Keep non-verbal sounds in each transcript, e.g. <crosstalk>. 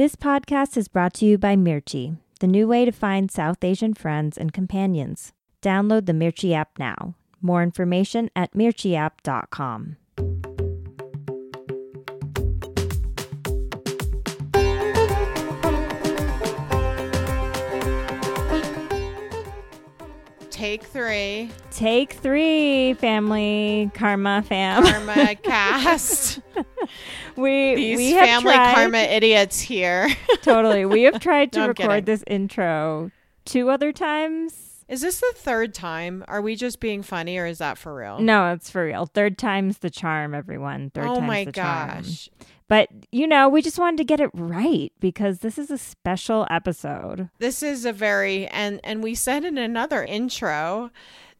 This podcast is brought to you by Mirchi, the new way to find South Asian friends and companions. Download the Mirchi app now. More information at mirchiapp.com. Take three. Take three, family karma fam. Karma <laughs> cast. we These we have family tried, karma idiots here. <laughs> totally. We have tried to No, record this intro two other times. Is this the third time? Are we just being funny or is that for real? No, it's for real. Third time's the charm, everyone. Third oh time's my the charm. gosh. But you know, we just wanted to get it right because this is a special episode. This is a very and and we said in another intro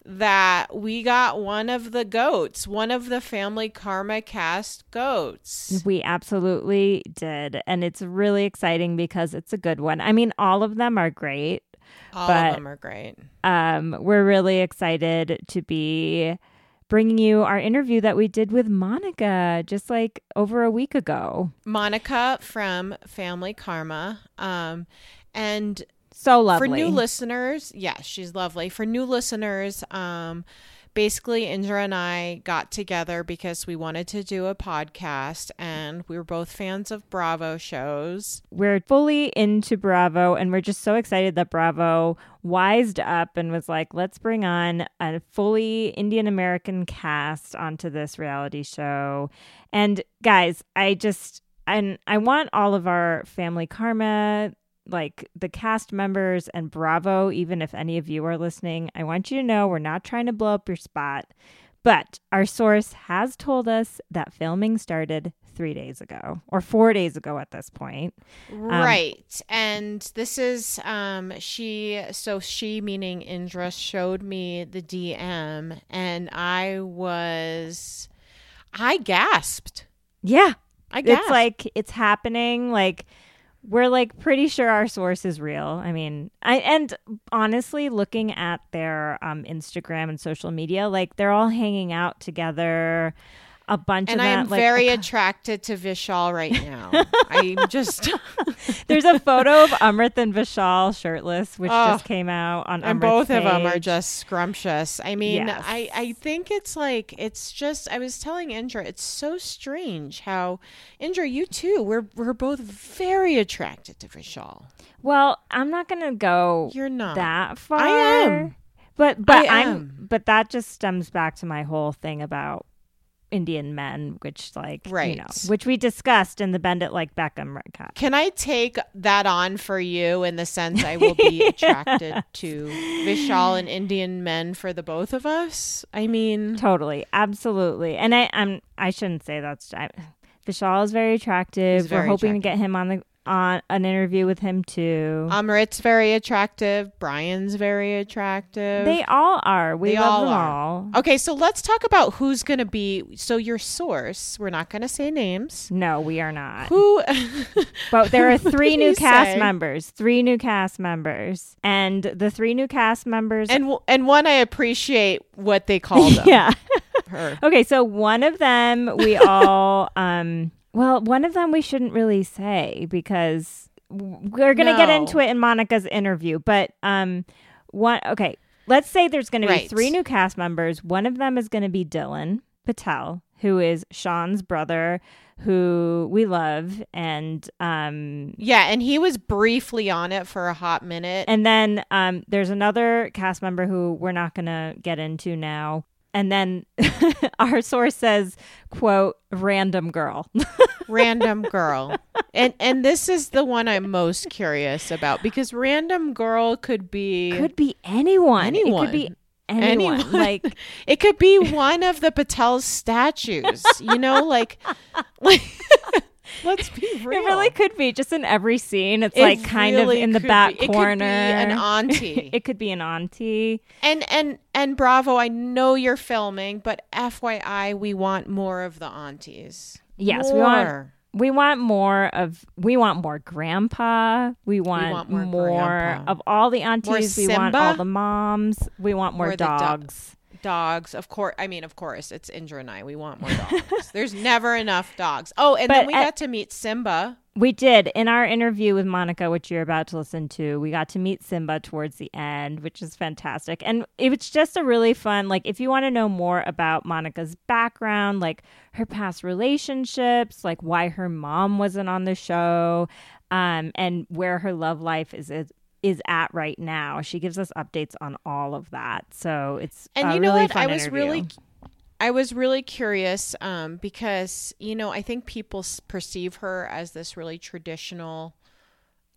that we got one of the goats, one of the family karma cast goats. We absolutely did, and it's really exciting because it's a good one. I mean, all of them are great. All but- of them are great. Um, we're really excited to be bringing you our interview that we did with Monica just like over a week ago. Monica from Family Karma. Um and So lovely. For new listeners, yes, she's lovely. For new listeners, um, basically Indra and I got together because we wanted to do a podcast and we were both fans of Bravo shows. we're fully into Bravo, and we're just so excited that Bravo wised up and was like, let's bring on a fully Indian American cast onto this reality show. And guys, I just and I want all of our family karma like the cast members and Bravo, even if any of you are listening, I want you to know we're not trying to blow up your spot, but our source has told us that filming started three days ago or four days ago at this point. right. And this is um she so she meaning Indra showed me the DM and I was I gasped. Yeah. I gasped. It's like it's happening. Like we're like pretty sure our source is real. I mean, I and honestly, looking at their um, Instagram and social media, like they're all hanging out together. A bunch of and of I'm very attracted to Vishal right <laughs> now. I'm just <laughs> There's a photo of Amrit and Vishal shirtless, which Oh, just came out on. and Amrit's both of them are just scrumptious. I mean, Yes. I I think it's like it's just. I was telling Indra, it's so strange how Indra, you too. We're we're both very attracted to Vishal. Well, I'm not gonna go You're not. that far. I am. But but I am am. but that just stems back to my whole thing about Indian men, which like right. you know, which we discussed in the Bend It Like Beckham recap. Can I take that on for you in the sense I will be <laughs> attracted to Vishal and Indian men for the both of us? I mean, Totally, absolutely. And I I'm I shouldn't say that's I, Vishal is very attractive. Very We're hoping attractive. to get him on the on an interview with him too. Amrit's very attractive. Brian's very attractive. they all are. We They love all them are. all. Okay, so let's talk about who's going to be. So your source, we're not going to say names. No, we are not. Who? <laughs> <laughs> But there are three new cast say? members. Three new cast members, and the three new cast members. and w- and one I appreciate what they called <laughs> them. yeah. Her. okay, so one of them we all um well, one of them we shouldn't really say because we're going to get into it in Monica's interview, but um one okay, let's say there's going to be three new cast members. One of them is going to be Dylan Patel, who is Sean's brother who we love and um Yeah, and he was briefly on it for a hot minute. And then um, there's another cast member who we're not going to get into now. And then <laughs> our source says, quote, random girl. <laughs> random girl. And and this is the one I'm most curious about because random girl could be could be anyone. anyone It could be anyone. Anyone. Like, <laughs> it could be one of the Patel statues. You know, like like let's be real. <laughs> it really could be just in every scene. It's It like kind really of in the back be. It could be corner. an auntie. <laughs> <laughs> it could be an auntie. And and and Bravo, I know you're filming, but FYI, we want more of the aunties. Yes, we want More. we want more of we want more grandpa. We want, want more more, of all the aunties. We want all the moms. We want more do- dogs. Dogs. Of course, I mean, of course, it's Indra and I. We want more <laughs> dogs. There's never enough dogs. Oh, and But then we at- got to meet Simba. We did. In our interview with Monica, which you're about to listen to, we got to meet Simba towards the end, which is fantastic. And it was just a really fun, like, if you want to know more about Monica's background, like her past relationships, like why her mom wasn't on the show, um, and where her love life is, is at right now. She gives us updates on all of that. So it's and you know really what? I was interview. really I was really curious um, because you know I think people perceive her as this really traditional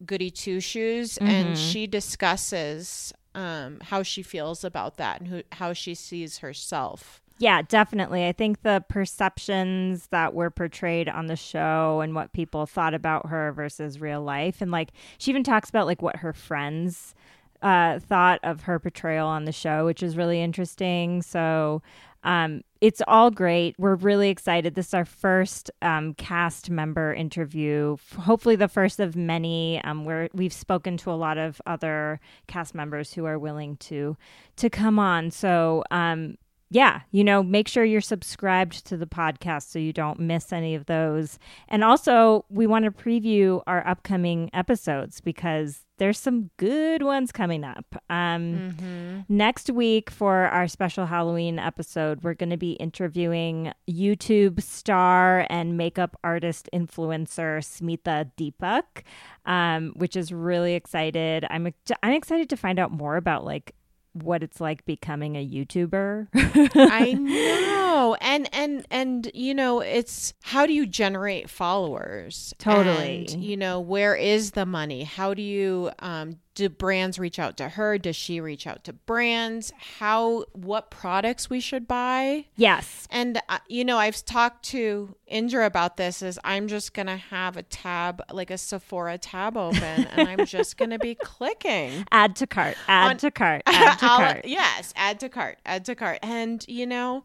goody two shoes, mm-hmm. and she discusses um, how she feels about that and who, how she sees herself. Yeah, definitely. I think the perceptions that were portrayed on the show and what people thought about her versus real life, and like she even talks about like what her friends uh, thought of her portrayal on the show, which is really interesting. So um, it's all great. We're really excited. This is our first um, cast member interview. Hopefully, the first of many. Um, where we've spoken to a lot of other cast members who are willing to to come on. So um, yeah, you know, make sure you're subscribed to the podcast so you don't miss any of those. And also, we want to preview our upcoming episodes because there's some good ones coming up. Um, mm-hmm. Next week, for our special Halloween episode, we're going to be interviewing YouTube star and makeup artist influencer Smita Deepak, um, which is really excited. I'm I'm excited to find out more about like what it's like becoming a YouTuber. I know. <laughs> And and and you know, it's how do you generate followers? Totally. And, you know, where is the money? How do you um do brands reach out to her? Does she reach out to brands? How what products we should buy? Yes. And uh, you know i've talked to indra about this is i'm just gonna have a tab like a sephora tab open and i'm just <laughs> gonna be clicking. Add to cart add on, to cart <laughs> add to cart. yes add to cart add to cart. And you know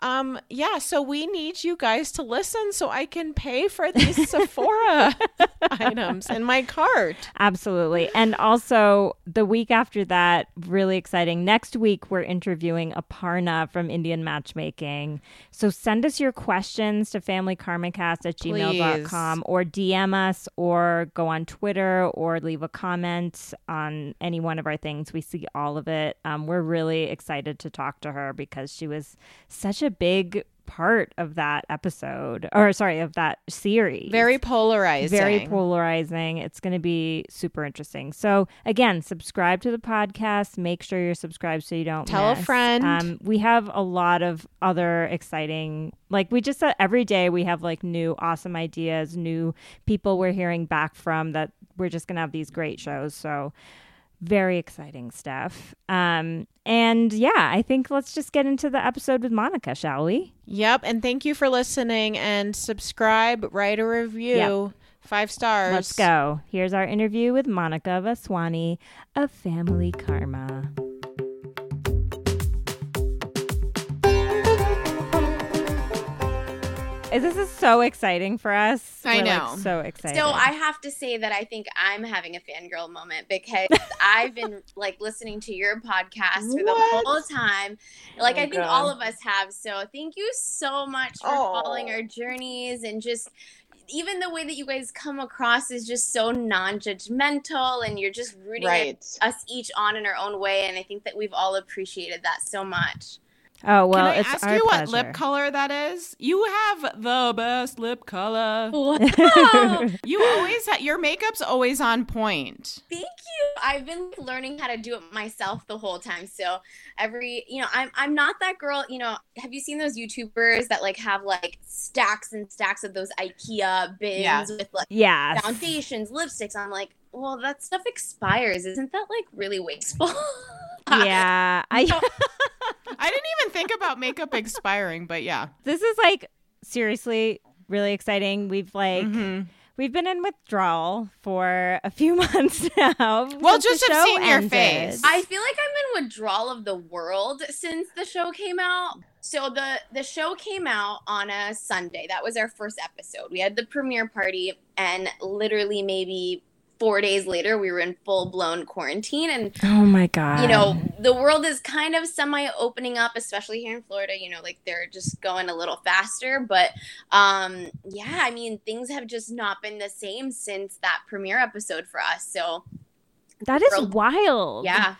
um, yeah, so we need you guys to listen so I can pay for these <laughs> Sephora items in my cart. Absolutely. And also the week after that, really exciting. Next week we're interviewing Aparna from Indian Matchmaking. So send us your questions to familykarmacast at gmail.com or DM us or go on Twitter or leave a comment on any one of our things. We see all of it. Um, we're really excited to talk to her because she was such a a big part of that episode or sorry of that series. Very polarizing. Very polarizing. It's going to be super interesting. So again subscribe to the podcast. Make sure you're subscribed so you don't tell miss. a friend. Um, we have a lot of other exciting like we just said every day we have like new awesome ideas new people we're hearing back from that we're just going to have these great shows. So very exciting stuff. Um, and yeah, I think let's just get into the episode with Monica, shall we? Yep. And thank you for listening and subscribe, write a review. Yep. Five stars. Let's go. Here's our interview with Monica Vaswani of Family Karma. This is so exciting for us. I We're know. Like so excited. So I have to say that I think I'm having a fangirl moment because <laughs> I've been like listening to your podcast for the whole time. Oh like oh, I think God. all of us have. So thank you so much for oh. following our journeys and just even the way that you guys come across is just so non-judgmental and you're just rooting right. us each on in our own way and i think that we've all appreciated that so much Oh well, Can I it's ask you pleasure. what lip color that is? You have the best lip color. <laughs> you always ha- your makeup's always on point. Thank you. I've been learning how to do it myself the whole time. So every, you know, I'm I'm not that girl. You know, have you seen those YouTubers that like have like stacks and stacks of those IKEA bins yeah. with like yeah foundations, lipsticks? I'm like, well, that stuff expires. Isn't that like really wasteful? <laughs> yeah, I. <laughs> I didn't even think about makeup expiring, but yeah, this is like seriously really exciting. We've like. Mm-hmm. We've been in withdrawal for a few <laughs> months now. Well, just have seen ended. your face. I feel like I'm in withdrawal of the world since the show came out. So the the show came out on a Sunday. That was our first episode. We had the premiere party, and literally maybe four days later we were in full blown quarantine. And oh my god. you know the world is kind of semi opening up especially here in florida. You know like they're just going a little faster. But um yeah i mean things have just not been the same since that premiere episode for us. So that is wild. Yeah.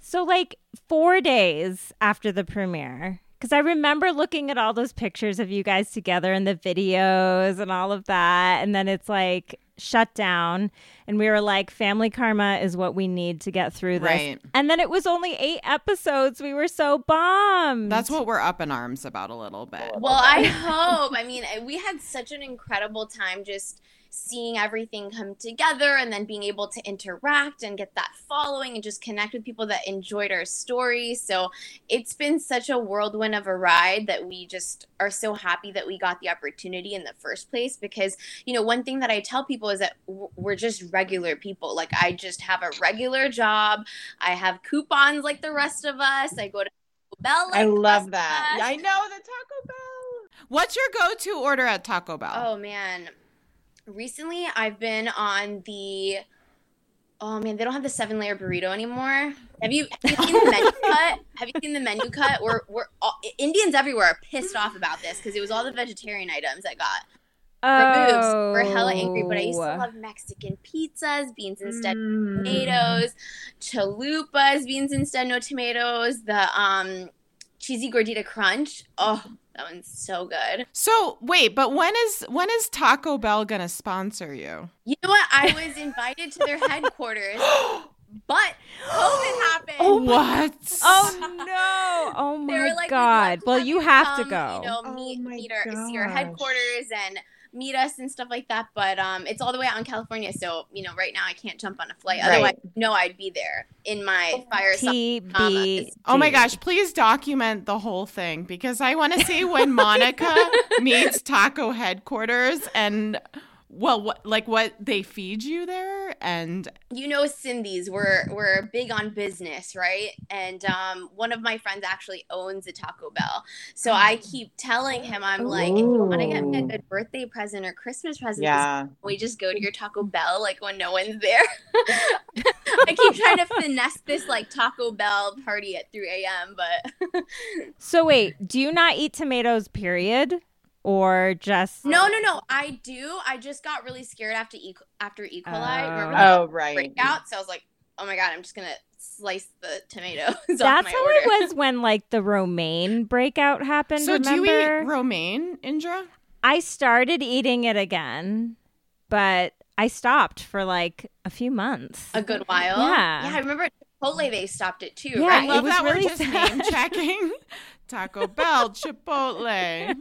So like four days after the premiere because I remember looking at all those pictures of you guys together and the videos and all of that. And then it's like shut down. And we were like, family karma is what we need to get through this. Right. And then it was only eight episodes. We were so bummed. That's what we're up in arms about a little bit. well i <laughs> hope i mean we had such an incredible time just seeing everything come together and then being able to interact and get that following and just connect with people that enjoyed our story. So it's been such a whirlwind of a ride that we just are so happy that we got the opportunity in the first place because, you know, one thing that I tell people is that we're just regular people. Like I just have a regular job. I have coupons like the rest of us. I go to Taco Bell. Like I love that. us. I know the Taco Bell. What's your go-to order at Taco Bell? Oh man. Recently I've been on the Oh man, they don't have the seven layer burrito anymore. Have you, have you seen the menu <laughs> cut? Have you seen the menu cut? We're we're all, Indians everywhere are pissed off about this because it was all the vegetarian items I got removed. So we're hella angry, but I used to Oh. love Mexican pizzas, beans instead of Mm. tomatoes, chalupas, beans instead no tomatoes, the um cheesy gordita crunch. Oh, that one's so good. So wait, but when is when is Taco Bell gonna sponsor you? You know what? I was invited to their <gasps> headquarters, <gasps> but COVID <gasps> happened. Oh, what? Oh no! Oh my like, god! Well, you have to go. You know, Oh meet my meet our see our headquarters and meet us and stuff like that. But um, it's all the way out in California, so you know, right now I can't jump on a flight. Right. Otherwise, no, I'd be there in my fire. TBD. Oh my gosh, please document the whole thing because I want to see when <laughs> Monica meets Taco headquarters and well what like what they feed you there? And you know Sindhis we're we're big on business right? And um, one of my friends actually owns a taco bell. So i keep telling him i'm like if you want to get me a good birthday present or christmas present Yeah. we just go to your taco bell like when no one's there? <laughs> <laughs> I keep trying to finesse this like taco bell party at 3 a.m but <laughs> So wait, do you not eat tomatoes? Period, or just no no no i do i just got really scared after e after e coli Oh. Oh, right. breakout so i was like oh my god i'm just gonna slice the tomatoes <laughs> off That's my how order. it was when like the romaine breakout happened. so do you eat romaine, Indra? I started eating it again, but I stopped for like a few months. a good while. Yeah. Yeah, I remember at Chipotle they stopped it too, Yeah, right? Oh, it Love was that really we're just <laughs> sad. name checking. Taco Bell, Chipotle.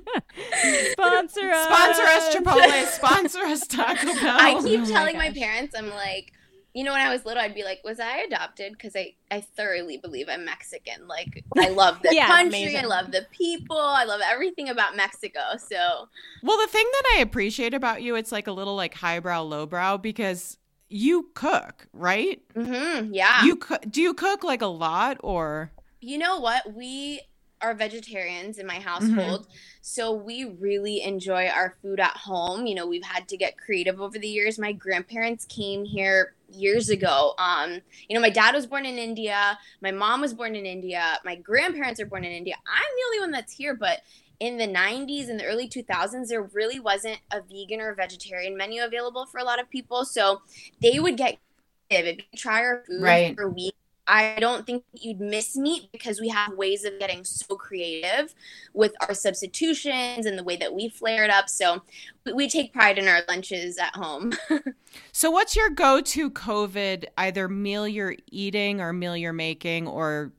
Sponsor us. Sponsor us, Chipotle. Sponsor us, Taco Bell. I keep Oh telling my, gosh. parents, I'm like, you know, when I was little, I'd be like, was I adopted? Because I, I thoroughly believe I'm Mexican. Like, I love the <laughs> Yeah, country, amazing. I love the people, I love everything about Mexico. So, Well, the thing that I appreciate about you, it's like a little like highbrow, lowbrow because you cook, right? Mm-hmm, yeah. You cook. Do you cook like a lot or? You know what? We are vegetarians in my Mm-hmm. household, so we really enjoy our food at home. You know, we've had to get creative over the years. My grandparents came here years ago. Um, you know, my dad was born in India, my mom was born in India, my grandparents are born in India. I'm the only one that's here, but in the 90s and the early 2000s there really wasn't a vegan or vegetarian menu available for a lot of people so they would get creative. if you try our food Right. for a week I don't think you'd miss meat because we have ways of getting so creative with our substitutions and the way that we flare it up. So we, take pride in our lunches at home. <laughs> So, what's your go-to COVID either meal you're eating or meal you're making or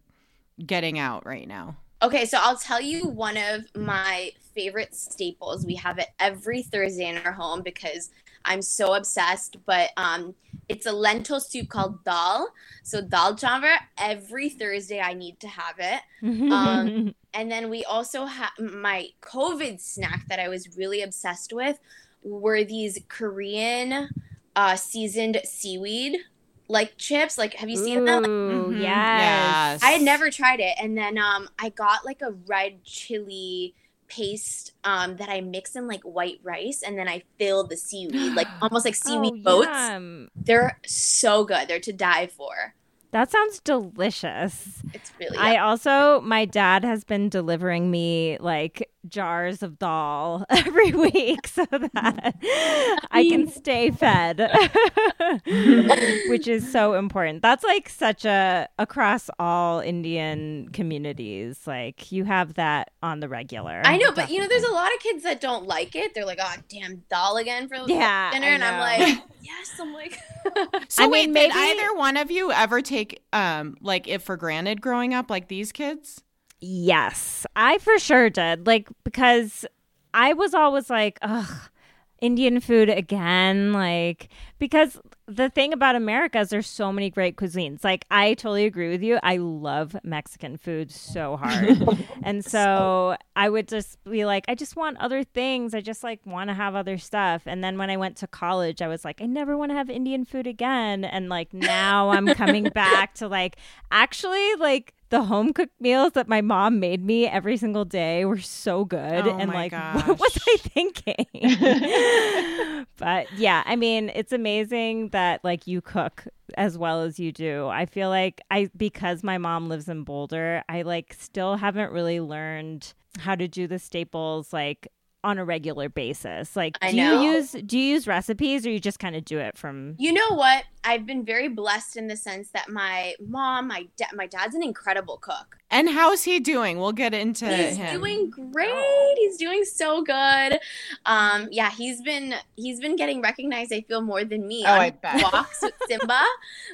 getting out right now? okay, so I'll tell you one of my favorite staples. We have it every Thursday in our home because I'm so obsessed. But um, it's a lentil soup called dal. So dal chawal. Every Thursday I need to have it. Um, <laughs> And then we also have my COVID snack that I was really obsessed with were these Korean uh, seasoned seaweed like chips. Like, have you seen them? Like, Ooh, Mhm. yes. I had never tried it, and then um, I got like a red chili paste um, that I mix in like white rice and then I fill the seaweed, <gasps> like almost like seaweed oh, boats. yum. They're so good. They're to die for. That sounds delicious. It's really I also, my dad has been delivering me like jars of dal <laughs> every week so that I can stay fed, <laughs> which is so important. That's like such a across all Indian communities. Like you have that on the regular. I know, but you know, there's a lot of kids that don't like it. They're like, "Oh, damn, dal again for Yeah, dinner," and I'm like, "Yes." I'm like, <laughs> So I wait, mean, did either one of you ever take um like it for granted growing up like these kids? Yes, I for sure did. Like because I was always like, ugh, Indian food again. Like because the thing about America is there's so many great cuisines. Like I totally agree with you. I love Mexican food so hard. <laughs> and so I would just be like, I just want other things. I just like want to have other stuff. And then when I went to college, I was like, I never want to have Indian food again. And like now I'm coming <laughs> back to like actually like the home cooked meals that my mom made me every single day were so good. Oh and my like, <laughs> what was. I thinking? <laughs> but yeah, I mean, it's amazing that like you cook as well as you do. I feel like I because my mom lives in Boulder, I like still haven't really learned how to do the staples like on a regular basis. Like I do know. you use do you use recipes or you just kind of do it from you know what? I've been very blessed in the sense that my mom, my dad, my dad's an incredible cook. And how's he doing? We'll get into He's him. doing great. He's doing so good. Um, yeah, he's been he's been getting recognized. I feel more than me Oh, on I bet. walks with <laughs> Simba.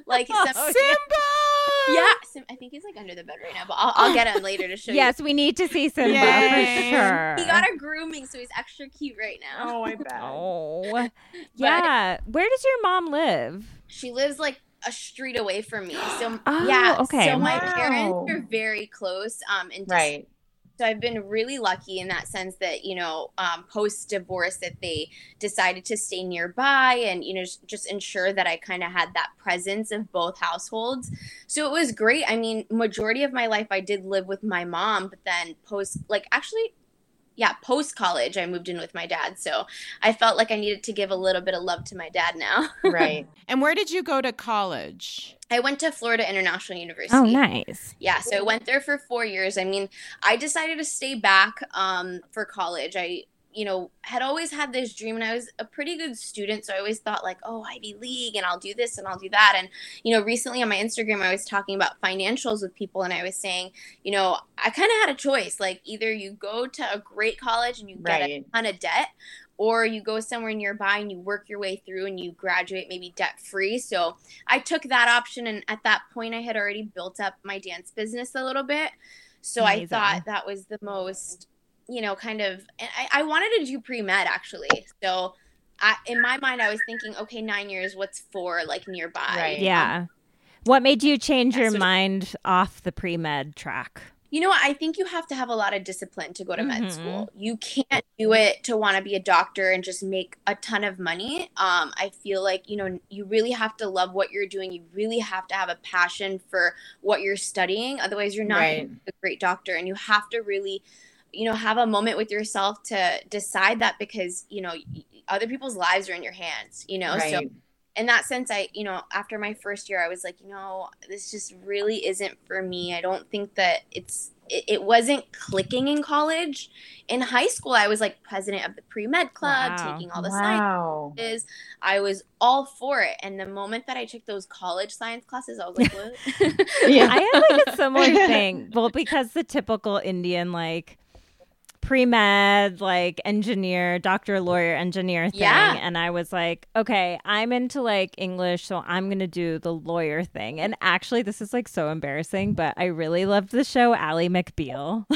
Like Oh, Sim- Simba! yeah, Sim- I think he's like under the bed right now, but I'll, I'll get him later to show Yes, we need to see Simba Yay. for sure. He got a grooming, so he's extra cute right now. Oh, I bet. Oh. <laughs> Yeah. Where does your mom live? She lives like a street away from me. So <gasps> Oh, yeah, okay. so my parents are very close. Um, and just- Right. So I've been really lucky in that sense that you know, um, post divorce, that they decided to stay nearby and you know just, just ensure that I kind of had that presence of both households. So it was great. I mean, majority of my life I did live with my mom, but then post, like actually, yeah, post college I moved in with my dad. So I felt like I needed to give a little bit of love to my dad now. <laughs> Right. And where did you go to college? I went to Florida International University. Oh, nice. Yeah, so I went there for four years. I mean, I decided to stay back um, for college. I, you know, had always had this dream, and I was a pretty good student, so I always thought like, oh, Ivy League, and I'll do this and I'll do that. And you know, recently on my Instagram, I was talking about financials with people, and I was saying, you know, I kind of had a choice. Like, either you go to a great college and you get a ton of debt, or you go somewhere nearby and you work your way through and you graduate maybe debt free. So I took that option, and at that point, I had already built up my dance business a little bit. So I thought that was the most, you know, kind of. I, I wanted to do pre med actually. So, I, in my mind, I was thinking, okay, nine years. What's four like nearby? Right. Yeah. What made you change yeah, your so- mind off the pre med track? You know what? I think you have to have a lot of discipline to go to Mhm. med school. You can't do it to want to be a doctor and just make a ton of money. Um, I feel like, you know, you really have to love what you're doing. You really have to have a passion for what you're studying. Otherwise, you're not Right. a great doctor. And you have to really, you know, have a moment with yourself to decide that because, you know, other people's lives are in your hands, you know? So in that sense i you know after my first year i was like you know this just really isn't for me i don't think that it's it, it wasn't clicking in college in high school i was like president of the pre-med club Wow. taking all the wow. sciences i was all for it and the moment that i took those college science classes i was like <laughs> what Yeah. I had like a similar <laughs> thing. Well, because the typical Indian like pre med, like engineer, doctor, lawyer, engineer thing. Yeah. And I was like, okay, I'm into like English, so I'm going to do the lawyer thing. And actually, this is like so embarrassing, but I really loved the show Ally McBeal. <gasps>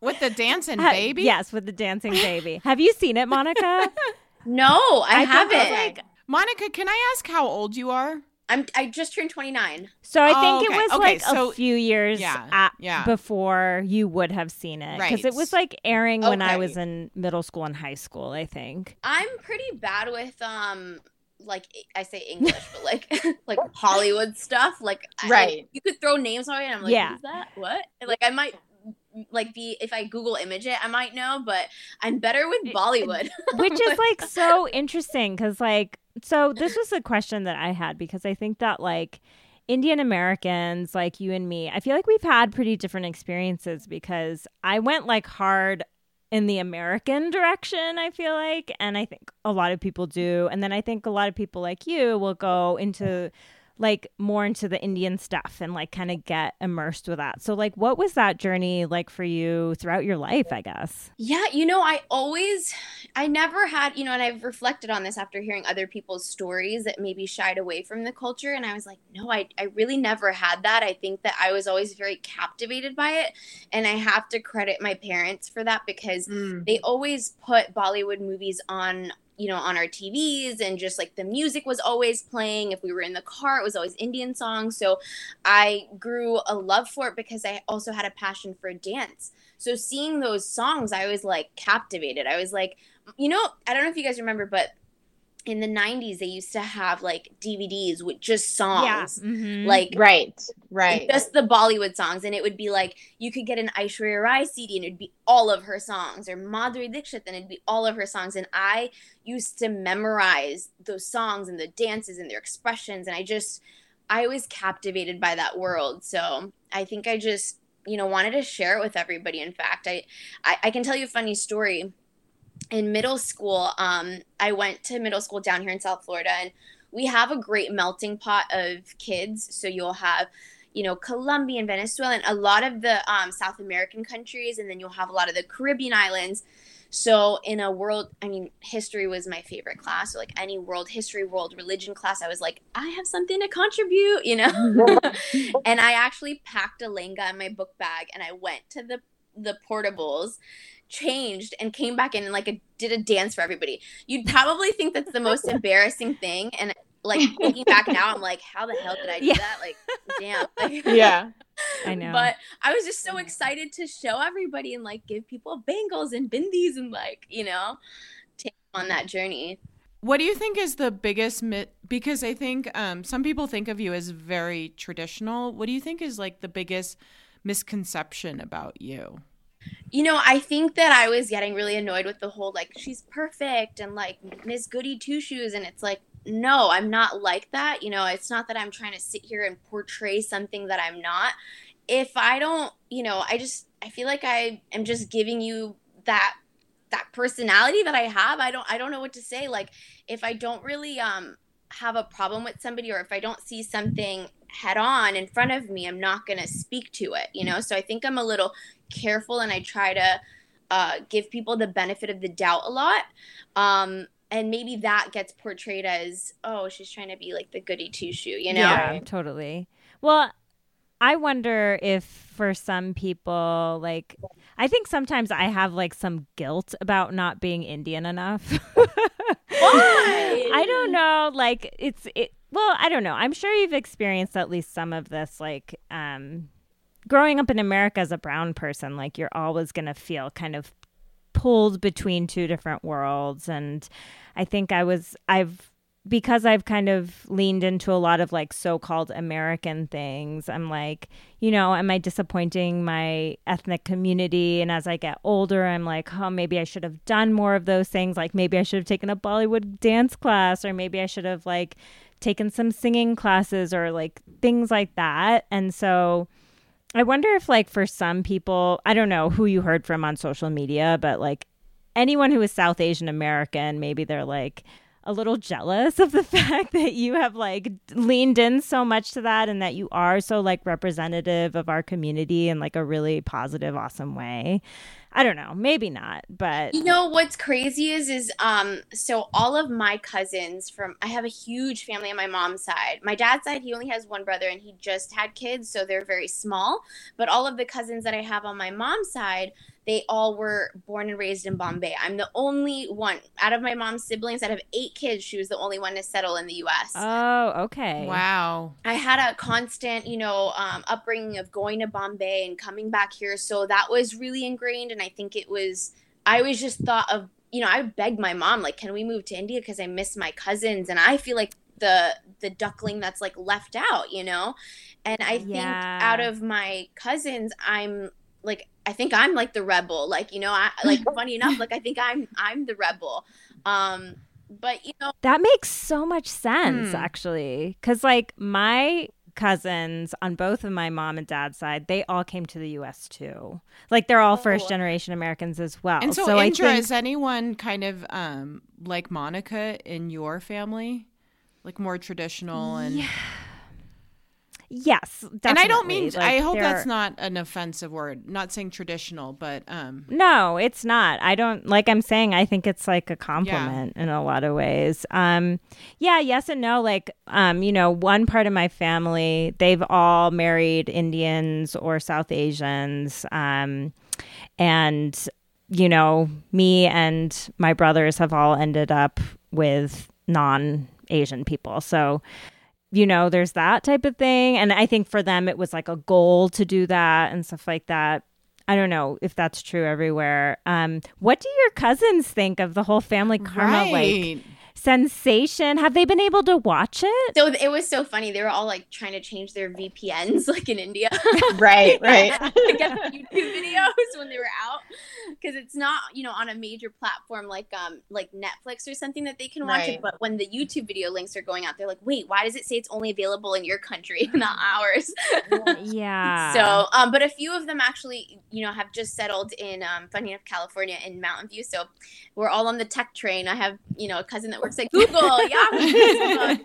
With the dancing baby? Yes, with the dancing baby. Have you seen it, Monica? <laughs> no i, think haven't like, Monica, can I ask how old you are? I'm i just turned 29 So I Oh, think okay. it was Okay, like so- a few years Yeah, at- yeah. before you would have seen it because it was like airing when I was in middle school and high school. I think. I'm pretty bad with um like I say English, but like <laughs> like Hollywood stuff. Like I- Right. you could throw names on it, and I'm like, Yeah. who's that? What? And, like I might like be if I Google image it, I might know, but I'm better with Bollywood. Which is like <laughs> so interesting because like so this was a question that I had because I think that like Indian Americans like you and me, I feel like we've had pretty different experiences because I went like hard in the American direction, I feel like, and I think a lot of people do. And then I think a lot of people like you will go into like more into the Indian stuff and like kind of get immersed with that. So like what was that journey like for you throughout your life, I guess? Yeah, you know, I always I never had, you know, and I've reflected on this after hearing other people's stories that maybe shied away from the culture and I was like, no, I I really never had that. I think that I was always very captivated by it and I have to credit my parents for that because mm. they always put Bollywood movies on you know, on our TVs and just like the music was always playing. If we were in the car, it was always Indian songs. So I grew a love for it because I also had a passion for dance. So seeing those songs, I was like captivated. I was like, you know, I don't know if you guys remember, but in the 90s they used to have like DVDs with just songs yeah. mm-hmm. like right right just the Bollywood songs and it would be like you could get an Aishwarya Rai CD and it'd be all of her songs or Madhuri Dixit and it'd be all of her songs and I used to memorize those songs and the dances and their expressions and I just I was captivated by that world so I think I just you know wanted to share it with everybody in fact I I, I can tell you a funny story in middle school, um, I went to middle school down here in South Florida, and we have a great melting pot of kids. So you'll have, you know, Colombian, Venezuelan, a lot of the um, South American countries, and then you'll have a lot of the Caribbean islands. So in a world, I mean, history was my favorite class. So like any world history, world religion class, I was like, I have something to contribute, you know. <laughs> and I actually packed a lenga in my book bag, and I went to the the portables changed and came back in and like a, did a dance for everybody. You'd probably think that's the most <laughs> embarrassing thing. And like thinking back now, I'm like, how the hell did I do yeah. that? Like, damn. <laughs> Like, yeah. I know. But I was just so excited to show everybody and like give people bangles and bindis and like, you know, take on that journey. What do you think is the biggest myth? Because I think um, some people think of you as very traditional. What do you think is like the biggest misconception about you? You know, I think that I was getting really annoyed with the whole like she's perfect and like Miss Goody Two Shoes, and it's like no, I'm not like that. You know, it's not that I'm trying to sit here and portray something that I'm not. If I don't, you know, I just I feel like I am just giving you that that personality that I have. I don't I don't know what to say. Like if I don't really um have a problem with somebody or if I don't see something head on in front of me, I'm not going to speak to it, you know? So I think I'm a little careful and I try to uh, give people the benefit of the doubt a lot. Um, and maybe that gets portrayed as, oh, she's trying to be like the goody two shoe, you know? Yeah, totally. Well, I wonder if for some people, like, I think sometimes I have like some guilt about not being Indian enough. Why? <laughs> I don't know. Like, it's, it, well, I don't know. I'm sure you've experienced at least some of this, like, um, growing up in America as a brown person, like you're always going to feel kind of pulled between two different worlds. And I think I was, I've, because I've kind of leaned into a lot of like so called American things, I'm like, you know, am I disappointing my ethnic community? And as I get older, I'm like, oh, maybe I should have done more of those things. Like maybe I should have taken a Bollywood dance class, or maybe I should have like taken some singing classes or like things like that. And so, I wonder if, like, for some people, I don't know who you heard from on social media, but like anyone who is South Asian American, maybe they're like a little jealous of the <laughs> fact that you have like leaned in so much to that and that you are so like representative of our community in like a really positive, awesome way. I don't know, maybe not, but you know what's crazy is is um so all of my cousins from I have a huge family on my mom's side. My dad's side he only has one brother and he just had kids so they're very small, but all of the cousins that I have on my mom's side, they all were born and raised in Bombay. I'm the only one out of my mom's siblings that have eight kids. She was the only one to settle in the U.S. Oh, okay. Wow. I had a constant, you know, um, upbringing of going to Bombay and coming back here, so that was really ingrained. And I think it was. I always just thought of, you know, I begged my mom, like, can we move to India because I miss my cousins, and I feel like the the duckling that's like left out, you know. And I think yeah. out of my cousins, I'm like I think I'm like the rebel. Like, you know, I <laughs> like funny enough, like I think I'm I'm the rebel. Um but you know That makes so much sense Hmm. actually cuz like my cousins on both of my mom and dad's side, they all came to the US too. Like they're all first generation Americans as well. And so, I Indra, think is anyone kind of um, like Monica in your family? Like more traditional and yes, and I don't mean definitely. I hope that's not an offensive word. Not saying traditional, but um No, it's not. I don't like I'm saying I think it's like a compliment in a lot of ways. Um yeah, yes and no like um you know, one part of my family, they've all married Indians or South Asians um and you know, me and my brothers have all ended up with non-Asian people. So you know, there's that type of thing. And I think for them, it was like a goal to do that and stuff like that. I don't know if that's true everywhere. Um, what do your cousins think of the whole family karma like right. Sensation? Have they been able to watch it? so it was so funny. They were all like trying to change their VPNs <laughs> like in India. Right, <laughs> right. to get the YouTube videos when they were out because it's not you know on a major platform like um like Netflix or something that they can watch Right. it but when the YouTube video links are going out they're like wait why does it say it's only available in your country <laughs> not ours Yeah. so um but a few of them actually you know have just settled in um funny enough California in Mountain View so we're all on the tech train I have you know a cousin that works at Google Yahoo Facebook.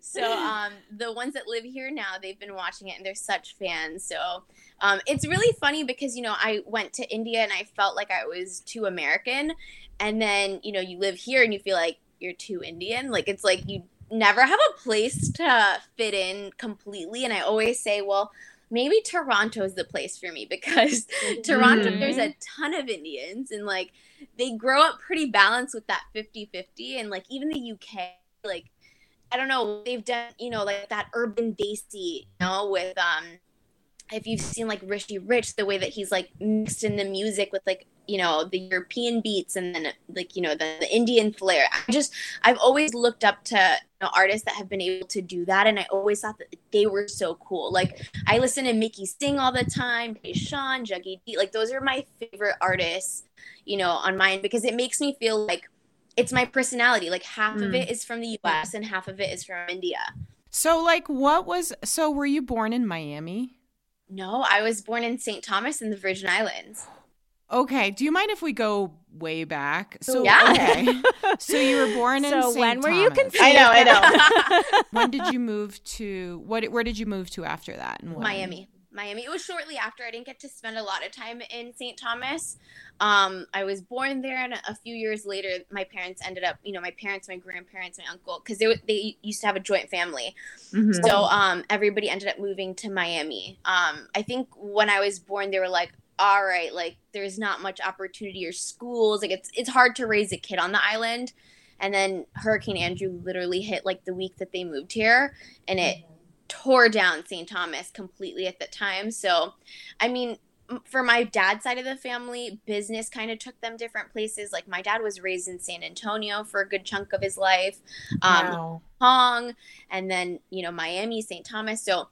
so um the ones that live here now they've been watching it and they're such fans so um, it's really funny because you know I went to India and I felt like I was too American, and then you know you live here and you feel like you're too Indian. Like it's like you never have a place to fit in completely. And I always say, well, maybe Toronto is the place for me <laughs> because Toronto Mhm. there's a ton of Indians and like they grow up pretty balanced with that 50-50 and like even the UK like I don't know they've done you know like that urban desi you know with um if you've seen like Rishi Rich, the way that he's like mixed in the music with like you know the European beats and then like you know the, the Indian flair. I just I've always looked up to know, artists that have been able to do that, and I always thought that they were so cool. Like I listen to Mickey Singh all the time, Sean, Juggy D. Like those are my favorite artists, you know, on mine because it makes me feel like it's my personality. Like half of Mm. it is from the U.S. and half of it is from India. So like what was so were you born in Miami? No, I was born in St. Thomas in the Virgin Islands. Okay, do you mind if we go way back? So Yeah. okay. <laughs> So you were born in So St. when were you conceived? I know, I know. <laughs> When did you move to what where did you move to after that? And when? Miami. Miami. It was shortly after. I didn't get to spend a lot of time in St. Thomas. Um, I was born there, and a few years later, my parents ended up, you know, my parents, my grandparents, my uncle, because they were- they used to have a joint family. Mhm. So um, everybody ended up moving to Miami. Um, I think when I was born, they were like, "All right, like there's not much opportunity or schools. Like it's it's hard to raise a kid on the island." And then Hurricane Andrew literally hit like the week that they moved here, and it tore down St. Thomas completely at the time. So, I mean, for my dad's side of the family, business kind of took them different places. Like my dad was raised in San Antonio for a good chunk of his life. Um, Wow. Hong, and then you know Miami, St. Thomas. So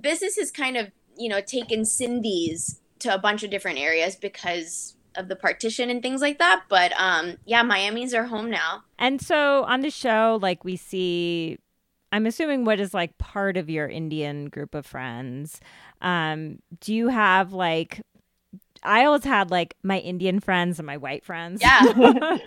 business has kind of you know taken Sindhis to a bunch of different areas because of the partition and things like that. But um, yeah, Miami's our home now. And so on the show, like we see, I'm assuming what is like part of your Indian group of friends. Um, do you have like, I always had like my Indian friends and my white friends. Yeah. <laughs>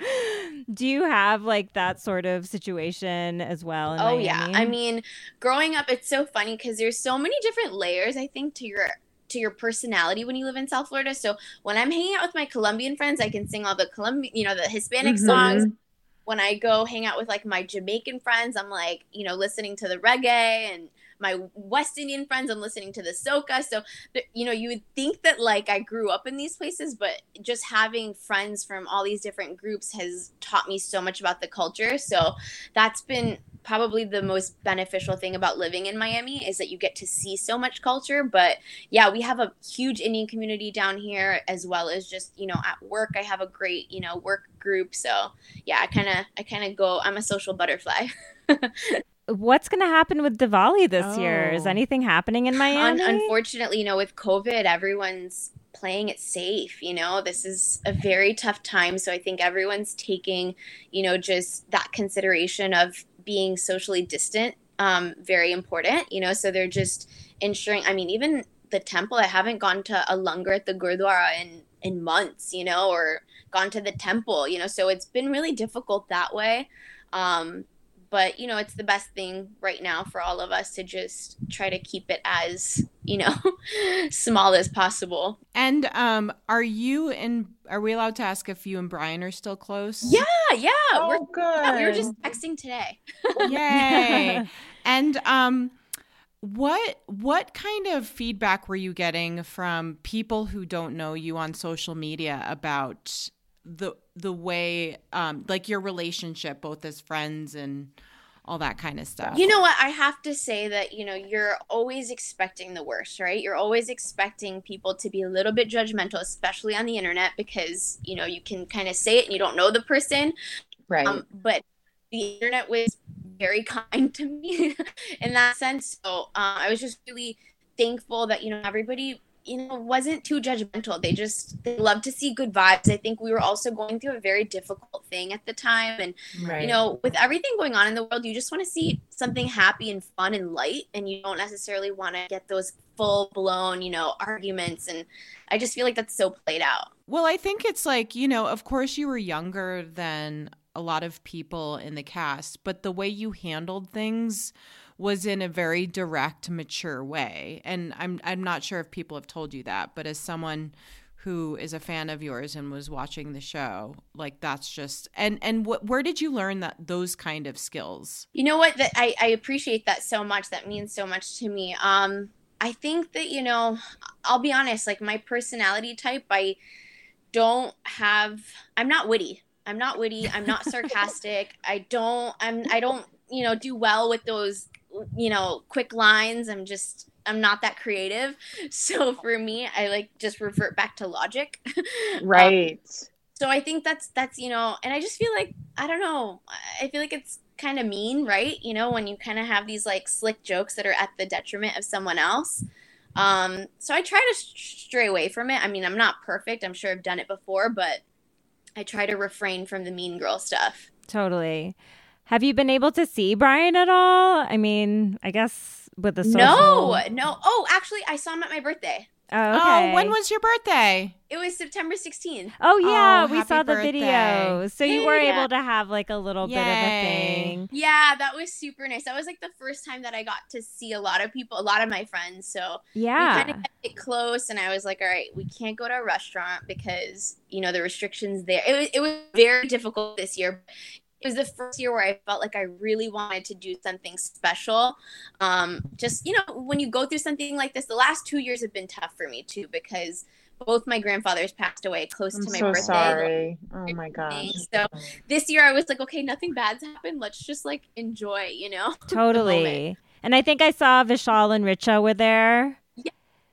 do you have like that sort of situation as well? In oh yeah, I mean, growing up, it's so funny because there's so many different layers. I think to your to your personality when you live in South Florida. So when I'm hanging out with my Colombian friends, I can sing all the Colombian, you know, the Hispanic Mhm. songs. when I go hang out with like my Jamaican friends, I'm like, you know, listening to the reggae and my West Indian friends, I'm listening to the soca. So, you know, you would think that like I grew up in these places, but just having friends from all these different groups has taught me so much about the culture. So, that's been probably the most beneficial thing about living in Miami is that you get to see so much culture. But yeah, we have a huge Indian community down here as well as just, you know, at work, I have a great, you know, work group. So, yeah, I kind of I kind of go I'm a social butterfly. <laughs> what's going to happen with Diwali this year? Is Oh. anything happening in Un- Miami? unfortunately, you know, with COVID, everyone's playing it safe. You know, this is a very tough time. So I think everyone's taking, you know, just that consideration of being socially distant um, very important, you know, so they're just ensuring, I mean, even the temple, I haven't gone to a langar at the Gurdwara in, in months, you know, or gone to the temple, you know, so it's been really difficult that way. Um, but you know it's the best thing right now for all of us to just try to keep it as you know <laughs> small as possible. And um are you and are we allowed to ask if you and brian are still close? Yeah yeah. Oh, we're good. yeah, we were just texting today. <laughs> Yay. And um what what kind of feedback were you getting from people who don't know you on social media about the the way um like your relationship both as friends and all that kind of stuff. You know what? I have to say that, you know, you're always expecting the worst, right? You're always expecting people to be a little bit judgmental, especially on the internet, because, you know, you can kind of say it and you don't know the person. Right. Um, but the internet was very <laughs> kind to me in that sense. So uh, I was just really thankful that, you know, everybody you know wasn't too judgmental. They just they love to see good vibes. I think we were also going through a very difficult thing at the time. And right. you know with everything going on in the world you just want to see something happy and fun and light and you don't necessarily want to get those full blown you know arguments. And i just feel like that's so played out. Well i think it's like you know of course you were younger than a lot of people in the cast but the way you handled things was in a very direct, mature way. And I'm I'm not sure if people have told you that, but as someone who is a fan of yours and was watching the show, like that's just and and what where did you learn that those kind of skills? You know what? That I I appreciate that so much. That means so much to me. Um, I think that you know, I'll be honest. Like my personality type, I don't have. I'm not witty. I'm not witty. I'm not <laughs> sarcastic. I don't. I'm. I don't. You know, do well with those you know, quick lines. I'm just I'm not that creative. <laughs> So for me, I like just revert back to logic. <laughs> right. Um, so I think that's that's, you know, and I just feel like I don't know. I feel like it's kind of mean, right? You know, when you kind of have these like slick jokes that are at the detriment of someone else. Um, so I try to stray away from it. I mean, I'm not perfect. I'm sure I've done it before, but I try to refrain from the mean girl stuff. Totally. Have you been able to see Brian at all? I mean, I guess with the social... no, no. Oh, actually, I saw him at my birthday. Oh, oh okay. oh, when was your birthday? It was September 16th. Oh yeah, Oh, we saw the birthday. video. So you were Yeah. able to have like a little bit of a thing. Yeah, that was super nice. That was like the first time that I got to see a lot of people, a lot of my friends. So we Yeah. kind of kept it close, and I was like, all right, we can't go to a restaurant because you know the restrictions there. It was it was very difficult this year. It was the first year where I felt like I really wanted to do something special. Um, just you know, when you go through something like this, the last two years have been tough for me too because both my grandfathers passed away close I'm to my so birthday. sorry. Oh my gosh. So this year I was like, okay, nothing bad's happened. Let's just like enjoy, you know. <laughs> Totally. And I think I saw Vishal and Richa were there.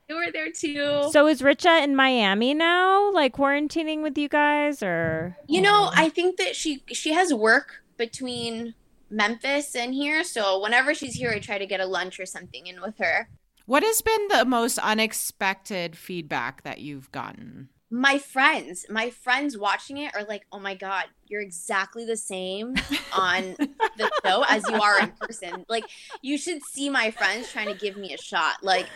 <laughs> You were there too. So is Richa in Miami now, like quarantining with you guys or You know, I think that she she has work between Memphis and here, so whenever she's here, I try to get a lunch or something in with her. What has been the most unexpected feedback that you've gotten? My friends, my friends watching it are like, "Oh my god, you're exactly the same on the <laughs> show as you are in person." Like, you should see my friends trying to give me a shot. Like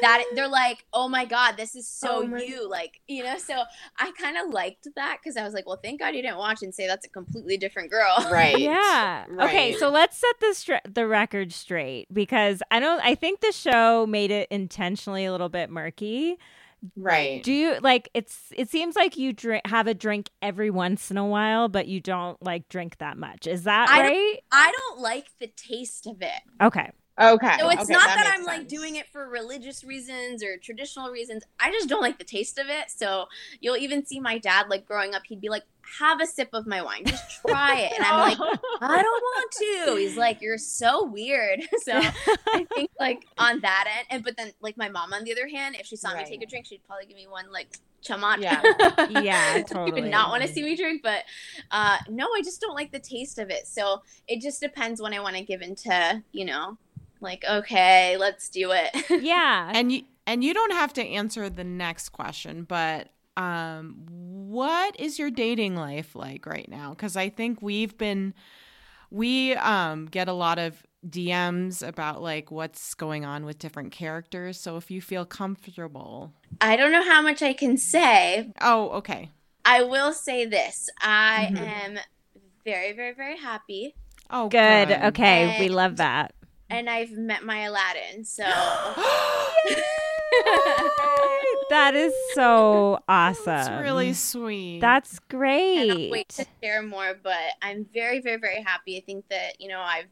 that, they're like, "Oh my god, this is so Oh my- you." Like, you know. So I kind of liked that because I was like, "Well, thank God you didn't watch and say that's a completely different girl." <laughs> Right. Yeah. Okay, so let's set the stra- the record straight because I don't I think the show made it intentionally a little bit murky. Right. Do you like it's it seems like you drink have a drink every once in a while but you don't like drink that much. Is that I don't- right? I don't like the taste of it. Okay. Okay. So it's okay, not that, makes I'm like doing it for religious reasons or traditional reasons. I just don't like the taste of it. So you'll even see my dad like growing up, he'd be like, "Have a sip of my wine, just try it," and I'm like, <laughs> "I don't want to." He's like, "You're so weird." <laughs> So I <laughs> think like on that end, and but then like my mom on the other hand, if she saw me take a drink, she'd probably give me one like chamat. Yeah. Yeah, She totally. would not want to see me drink, but uh, no, I just don't like the taste of it. So it just depends when I want to give into, you know, like okay, let's do it. <laughs> Yeah. And you and you don't have to answer the next question, but um, what is your dating life like right now? Because I think we've been, we um, get a lot of DMs about like what's going on with different characters. So if you feel comfortable, I don't know how much I can say. Oh, okay. I will say this I Mhm. am very, very, very happy. Oh, Good. good. Okay, we love that. And I've met my Aladdin. So <gasps> <gasps> that is so awesome. That's really sweet. That's great. I cannot wait to share more, but I'm very, very, very happy. I think that, you know, I've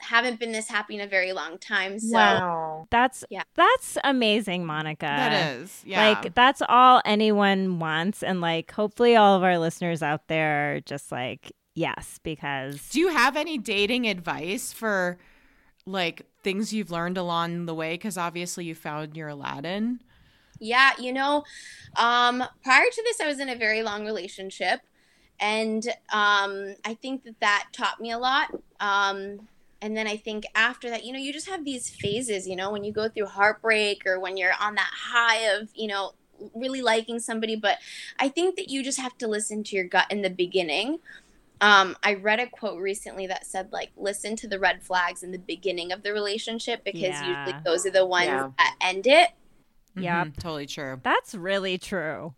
haven't been this happy in a very long time. So wow. That's Yeah. that's amazing, Monica. that is. Yeah. Like that's all anyone wants and like hopefully all of our listeners out there are just like yes because Do you have any dating advice for like things you've learned along the way? Because obviously you found your Aladdin. Yeah, you know, um, prior to this, I was in a very long relationship, and um, I think that that taught me a lot. Um, and then I think after that, you know, you just have these phases, you know, when you go through heartbreak or when you're on that high of, you know, really liking somebody. But I think that you just have to listen to your gut in the beginning. Um, I read a quote recently that said, like, listen to the red flags in the beginning of the relationship because Yeah. usually those are the ones Yeah. that end it. Yep. Mhm, totally true. that's really true.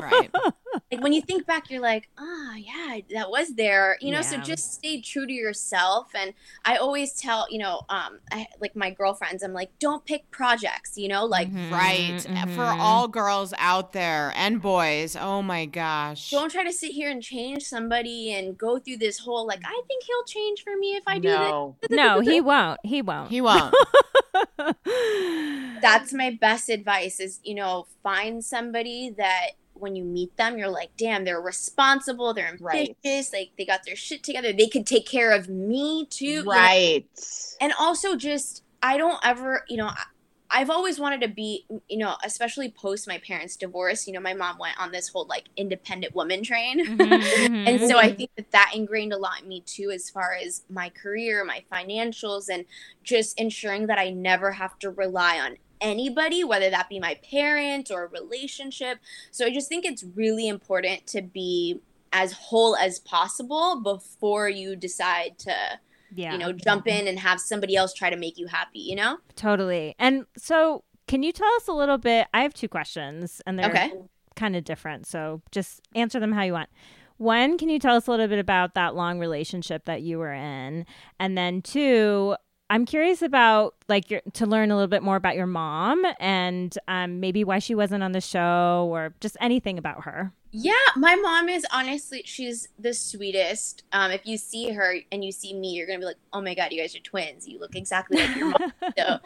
Right. <laughs> like when you think back you're like ah yeah that was there you know so just stay true to yourself and i always tell you know um I, like my girlfriends i'm like don't pick projects you know like Mhm, right. For mhm. all girls out there and boys. Oh my gosh. don't try to sit here and change somebody and go through this whole like i think he'll change for me if i do no. <laughs> No, he won't. He won't. He won't. <laughs> that's my best advice is you know find somebody that when you meet them you're like damn they're responsible they're ambitious Right. like they got their shit together they could take care of me too you know? Right. and also just i don't ever you know i've always wanted to be you know especially post my parents divorce you know my mom went on this whole like independent woman train Mhm, <laughs> mhm. and so i think that that ingrained a lot in me too as far as my career my financials and just ensuring that i never have to rely on anybody whether that be my parents or a relationship so i just think it's really important to be as whole as possible before you decide to yeah. you know jump in and have somebody else try to make you happy you know Totally. And so, can you tell us a little bit? I have two questions, and they're Okay. kind of different. So, just answer them how you want. One, can you tell us a little bit about that long relationship that you were in? And then two, I'm curious about like your to learn a little bit more about your mom and um, maybe why she wasn't on the show or just anything about her. Yeah, my mom is honestly, she's the sweetest. Um, if you see her and you see me, you're gonna be like, "Oh my god, you guys are twins! You look exactly like your mom." <laughs> so,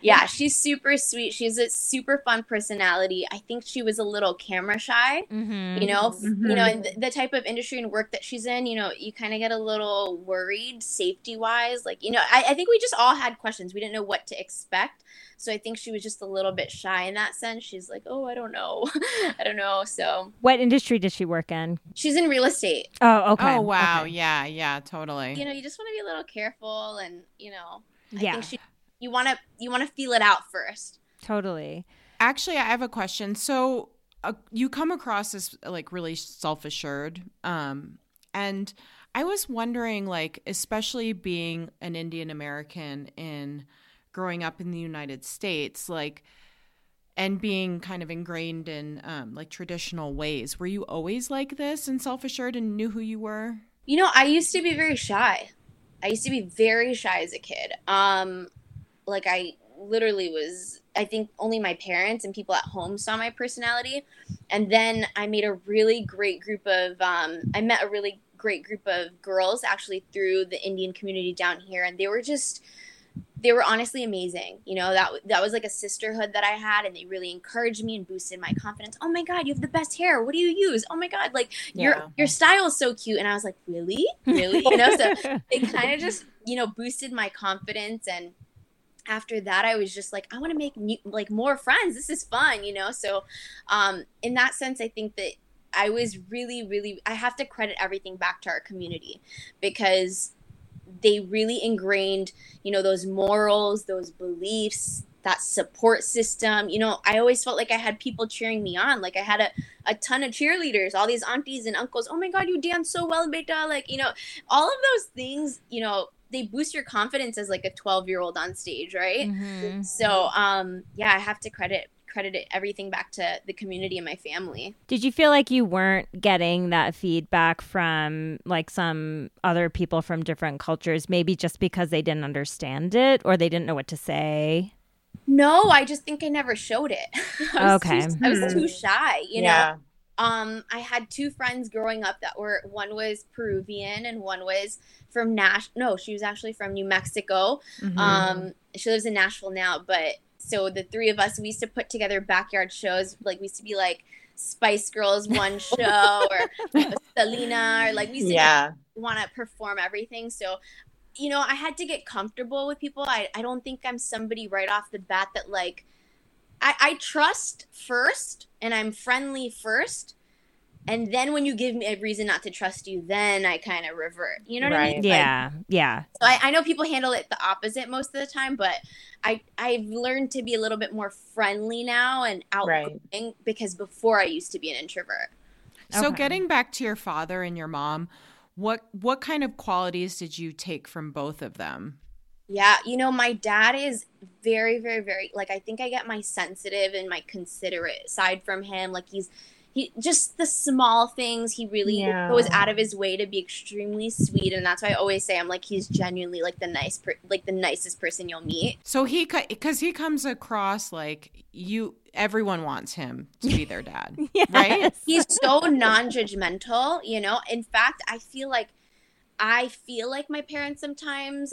yeah, she's super sweet. She's a super fun personality. I think she was a little camera shy. mm-hmm. You know, f- you know, Mhm. and the, the type of industry and work that she's in, you know, you kind of get a little worried safety wise. Like, you know, I, I think we just all had questions. We didn't know what to expect. So I think she was just a little bit shy in that sense. She's like, oh, I don't know. <laughs> I don't know. So What industry did she work in? she's in real estate. Oh, okay. Oh wow. Okay. Yeah, yeah, totally. You know, you just want to be a little careful and, you know, I Yeah, think she, you want to, you want to feel it out first. totally. Actually, I have a question. So, uh, you come across as like really self-assured um and I was wondering like especially being an Indian American in growing up in the United States like and being kind of ingrained in um like traditional ways. Were you always like this and self-assured and knew who you were? You know, I used to be very shy. I used to be very shy as a kid. Um, like I literally was. I think only my parents and people at home saw my personality, and then I made a really great group of. Um, I met a really great group of girls actually through the Indian community down here, and they were just. They were honestly amazing. You know that that was like a sisterhood that I had, and they really encouraged me and boosted my confidence. Oh my god, you have the best hair. What do you use? Oh my god, like Yeah. your your style is so cute and i was like really really you know so <laughs> it kind of just you know boosted my confidence and after that i was just like i want to make new, like more friends this is fun you know so um in that sense i think that i was really really i have to credit everything back to our community because they really ingrained you know those morals those beliefs that support system. You know, I always felt like I had people cheering me on. Like I had a, a ton of cheerleaders, all these aunties and uncles. Oh my God, you dance so well, beta. Like, you know, all of those things, you know, they boost your confidence as like a 12 year old on stage, right? Mhm. So, um, yeah, I have to credit credit it, everything back to the community and my family. Did you feel like you weren't getting that feedback from like some other people from different cultures, maybe just because they didn't understand it or they didn't know what to say? No, I just think I never showed it. <laughs> I Okay. too, I was too shy, you know. um i had two friends growing up that were one was peruvian and one was from nash no she was actually from new mexico Mhm. um she lives in nashville now but so the three of us we used to put together backyard shows like we used to be like spice girls one <laughs> show or selena or like we used to Yeah. want to perform everything so you know i had to get comfortable with people i, I don't think i'm somebody right off the bat that like I, I trust first and i'm friendly first and then when you give me a reason not to trust you then i kind of revert you know what i mean Right. Like, Yeah. Yeah. so I, I know people handle it the opposite most of the time but i i've learned to be a little bit more friendly now and outgoing Right. because before i used to be an introvert So Okay. getting back to your father and your mom, what what kind of qualities did you take from both of them? Yeah, you know, my dad is very, very, very like I think I get my sensitive and my considerate side from him. Like he's he just the small things he really Yeah. goes out of his way to be extremely sweet and that's why I always say I'm like he's genuinely like the nice per- like the nicest person you'll meet. So he because he comes across like you everyone wants him to be their dad. <laughs> Right? He's so non-judgmental, you know. In fact, I feel like I feel like my parents sometimes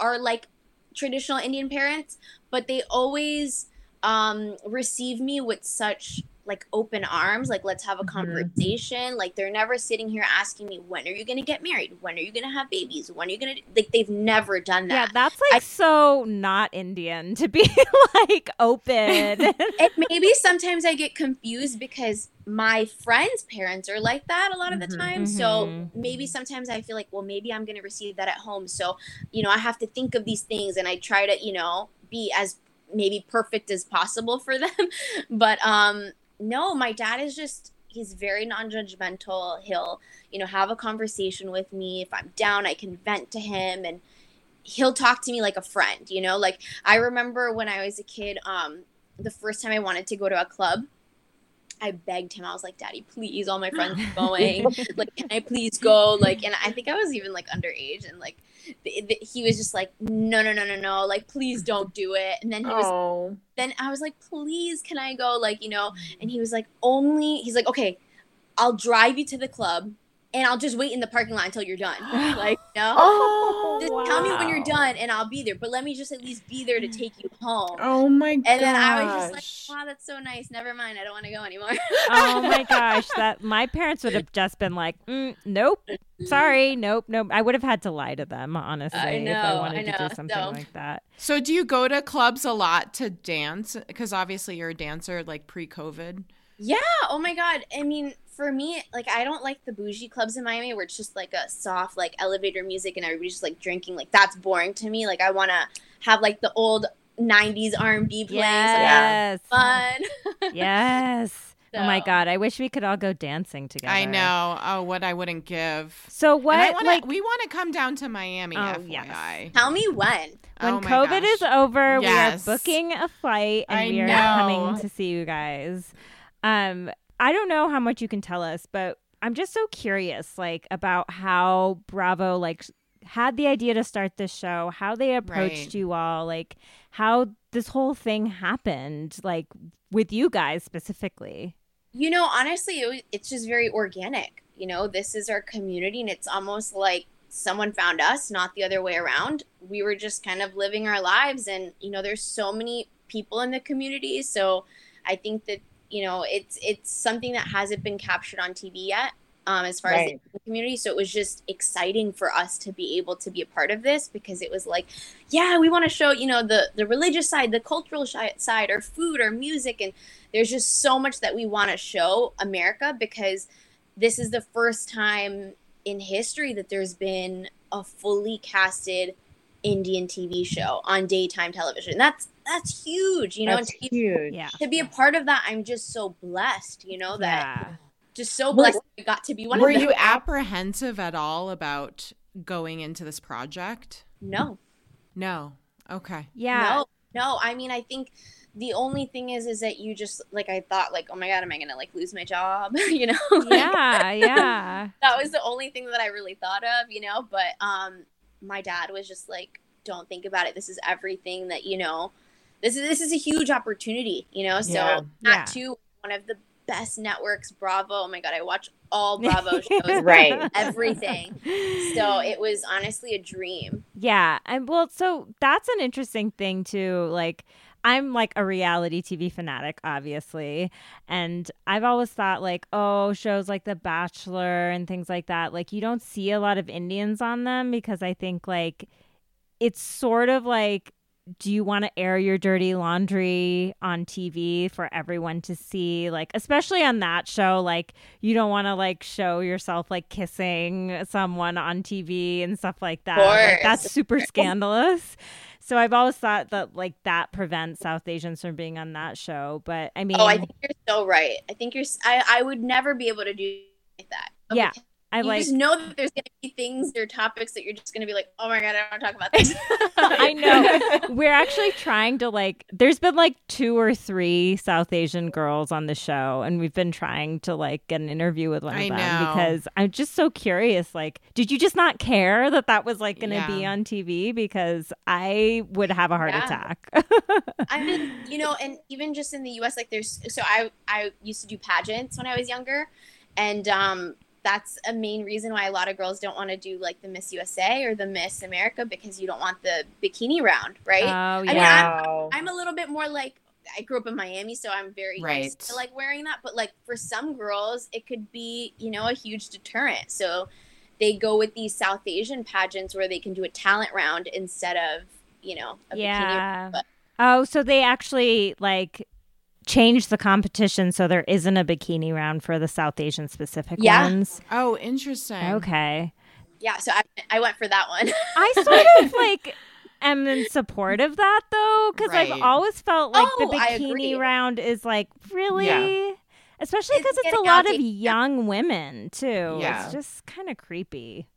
are like traditional Indian parents, but they always um receive me with such like open arms like let's have a Mhm. conversation like they're never sitting here asking me when are you going to get married when are you going to have babies when are you going to like they've never done that Yeah, that's like I- so not Indian to be <laughs> like open. <laughs> and maybe sometimes I get confused because my friends' parents are like that a lot of the Mhm. time. So Mhm. maybe sometimes I feel like, well, maybe I'm going to receive that at home. So, you know, I have to think of these things and I try to, you know, be as maybe perfect as possible for <laughs> them. but um no, my dad is just he's very non-judgmental. He'll, you know, have a conversation with me. If I'm down, I can vent to him and he'll talk to me like a friend, you know? Like I remember when I was a kid, um the first time I wanted to go to a club, I begged him. I was like, "Daddy, please, all my friends are <laughs> going. like, can I please go?" Like, and I think I was even like underage, and like, he was just like, "No, no, no, no, no! Like, please don't do it." And then he was, Oh. then I was like, "Please, can I go?" Like, you know, mm. and he was like, "Only." He's like, "Okay, I'll drive you to the club, and I'll just wait in the parking lot until you're done." <gasps> like, no. Oh. Just tell me when you're done, and I'll be there. But let me just at least be there to take you home. Oh my god. And then I was just like, wow, that's so nice. Never mind. I don't want to go anymore. <laughs> oh my gosh, that my parents would have just been like, mm, "Nope, sorry, nope, nope." I would have had to lie to them, honestly, I if I wanted I to do something So- like that. So do you go to clubs a lot to dance? Because obviously you're a dancer like pre-COVID. yeah. Oh my God. I mean, for me, like, I don't like the bougie clubs in Miami where it's just like a soft, like, elevator music and everybody's just like drinking. Like, that's boring to me. Like, I want to have like the old 90s R&B playing. Yes, So fun. <laughs> yes. Oh my god, I wish we could all go dancing together. I know. Oh, what I wouldn't give. So And what? I wanna, like we want to come down to Miami, Oh, FYI. yes. Tell me when. when Oh COVID gosh. is over, Yes. we are booking a flight and I we are know. coming to see you guys. Um, I don't know how much you can tell us, but I'm just so curious, like about how Bravo like had the idea to start this show, how they approached Right. you all, like how this whole thing happened, like with you guys specifically. You know, honestly, it, was- it's just very organic. You know, this is our community, and it's almost like someone found us, not the other way around. We were just kind of living our lives, and you know, there's so many people in the community. So I think that you know, it's it's something that hasn't been captured on TV yet, um, as far as the community. So it was just exciting for us to be able to be a part of this because it was like, yeah, we want to show you know the the religious side, the cultural side, or food, or music, and there's just so much that we want to show America because this is the first time in history that there's been a fully casted Indian TV show on daytime television. That's that's huge, you know. That's and to, huge. Yeah. to be a part of that, I'm just so blessed, you know, that Yeah. just so Were- blessed I got to be one Were of them. Were you apprehensive at all about going into this project? no, No. Okay. Yeah. no, no. I mean, I think the only thing is, is that you just like I thought, like, oh my god, am I gonna like lose my job? <laughs> you know? Like, Yeah. Yeah. <laughs> that was the only thing that I really thought of, you know. But um, my dad was just like, "Don't think about it. This is everything that you know. This is this is a huge opportunity, you know." So Yeah. Yeah. too, one of the best networks, Bravo. Oh my god, I watch all <laughs> Bravo shows, Right. everything. So it was honestly a dream. Yeah. And well, so that's an interesting thing too. Like, I'm like a reality TV fanatic, obviously. And I've always thought, like, oh, shows like The Bachelor and things like that, like, you don't see a lot of Indians on them because I think, like, it's sort of like, do you want to air your dirty laundry on TV for everyone to see? Like, especially on that show, like, you don't want to like show yourself like kissing someone on TV and stuff like that. Like, that's super scandalous. So I've always thought that like that prevents South Asians from being on that show. But I mean, Oh, I think you're so right. I think you're. I I would never be able to do that. Yeah, I you like. just know that there's gonna be things or topics that you're just gonna be like, oh my god, I don't want to talk about <laughs> this. I know. <laughs> We're actually trying to like there's been like two or three South Asian girls on the show and we've been trying to like get an interview with one I of them know. because I'm just so curious like did you just not care that that was like going to be on TV because I would have a heart Yeah. attack. I mean, you know, and even just in the U.S., like there's so I I used to do pageants when I was younger, and um, that's a main reason why a lot of girls don't want to do like the Miss USA or the Miss America because you don't want the bikini round, right? Oh mean, yeah. Wow. I'm a little bit more like I grew up in Miami, so I'm very Right. used to like wearing that. But like for some girls, it could be you know a huge deterrent. So they go with these South Asian pageants where they can do a talent round instead of you know a bikini. Yeah. Oh, so they actually like changed the competition so there isn't a bikini round for the South Asian specific Yeah. ones. Oh, interesting. Okay. yeah, so I, I went for that one. <laughs> I sort of like am in support of that though, because Right. I've always felt like the Oh, I bikini round is like really, Yeah. especially because it's, a lot of young women too. Yeah. It's just kind of creepy. <laughs>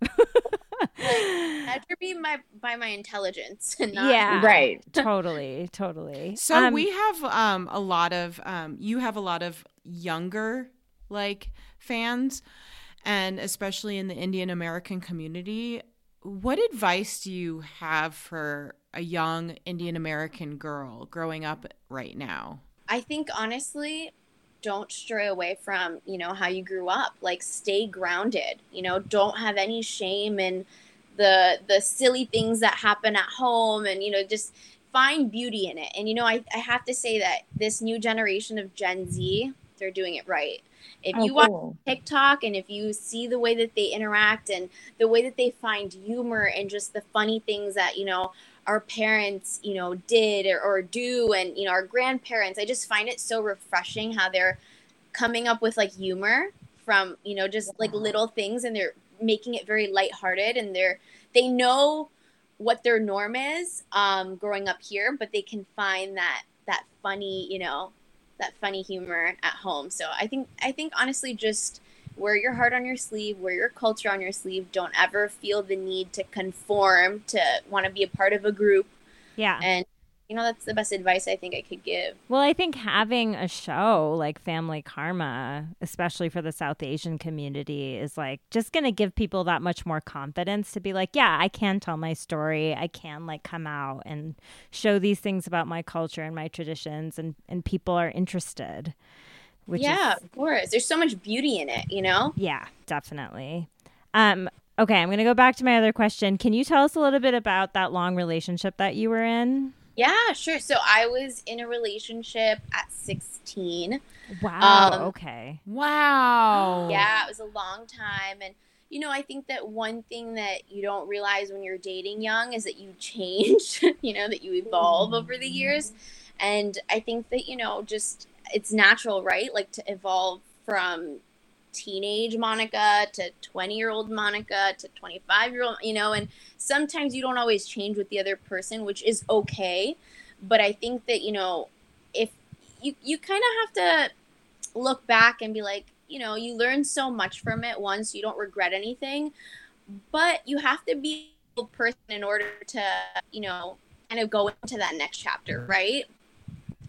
Measure me by by my intelligence and not Yeah. Right. <laughs> totally, totally. So Um, we have um a lot of um you have a lot of younger like fans and especially in the Indian American community. What advice do you have for a young Indian American girl growing up right now? I think honestly, don't stray away from, you know, how you grew up. Like stay grounded. You know, don't have any shame in the the silly things that happen at home and, you know, just find beauty in it. And you know, I, I have to say that this new generation of Gen Z, they're doing it right. If Oh, you watch cool. TikTok and if you see the way that they interact and the way that they find humor and just the funny things that, you know, our parents, you know, did or, or do and, you know, our grandparents, I just find it so refreshing how they're coming up with like humor from, you know, just like little things and they're making it very lighthearted and they're, they know what their norm is um, growing up here, but they can find that, that funny, you know, that funny humor at home. So I think I think honestly just wear your heart on your sleeve, wear your culture on your sleeve. Don't ever feel the need to conform to want to be a part of a group. yeah. And you know that's the best advice I think I could give. Well, I think having a show like Family Karma, especially for the South Asian community, is like just going to give people that much more confidence to be like, yeah, I can tell my story. I can like come out and show these things about my culture and my traditions, and, and people are interested. Which yeah, is, of course. There's so much beauty in it, you know? yeah, definitely. Um, okay, I'm going to go back to my other question. Can you tell us a little bit about that long relationship that you were in? Yeah, sure. So I was in a relationship at 16. Wow. Um, okay. Wow. Yeah, it was a long time. And, you know, I think that one thing that you don't realize when you're dating young is that you change, <laughs> you know, that you evolve over the years. And I think that, you know, just it's natural, right? Like to evolve from teenage Monica to 20 year old Monica to 25 year old, you know, and sometimes you don't always change with the other person, which is okay. But I think that, you know, if you, you kind of have to look back and be like, you know, you learn so much from it once, you don't regret anything, but you have to be a person in order to, you know, kind of go into that next chapter, right?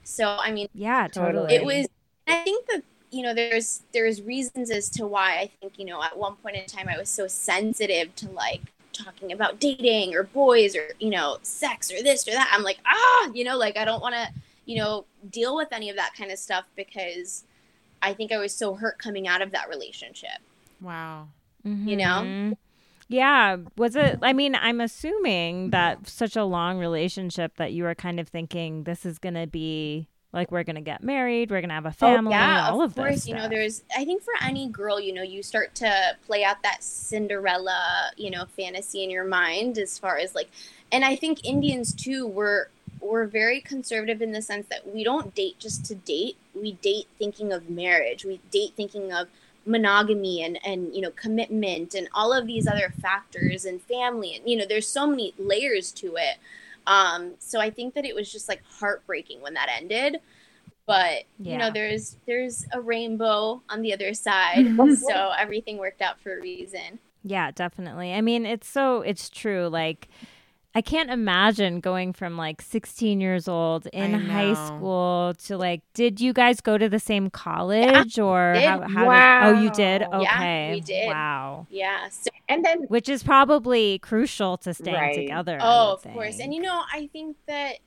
So, I mean, yeah, totally. It was, I think that you know there's there's reasons as to why I think you know at one point in time I was so sensitive to like talking about dating or boys or you know sex or this or that. I'm like ah you know like I don't want to you know deal with any of that kind of stuff because I think I was so hurt coming out of that relationship. Wow. Mm-hmm. You know. Yeah. Was it, I mean, I'm assuming that such a long relationship that you were kind of thinking this is going to be like we're gonna get married we're gonna have a oh, family oh, yeah, all of, of course this you know there's i think for any girl you know you start to play out that cinderella you know fantasy in your mind as far as like and i think indians too were we're very conservative in the sense that we don't date just to date. We date thinking of marriage. We date thinking of monogamy and and you know commitment and all of these other factors and family and you know there's so many layers to it um, so I think that it was just like heartbreaking when that ended. But yeah. you know, there's there's a rainbow on the other side. <laughs> so everything worked out for a reason. Yeah, definitely. I mean, it's so it's true. Like I can't imagine going from like 16 years old in high school to like, did you guys go to the same college yeah, or how, how wow. did, oh, you did? Okay. Yeah, we did. Wow. Yeah. So, and then, which is probably crucial to staying right. together. Oh, of think. course. And you know, I think that,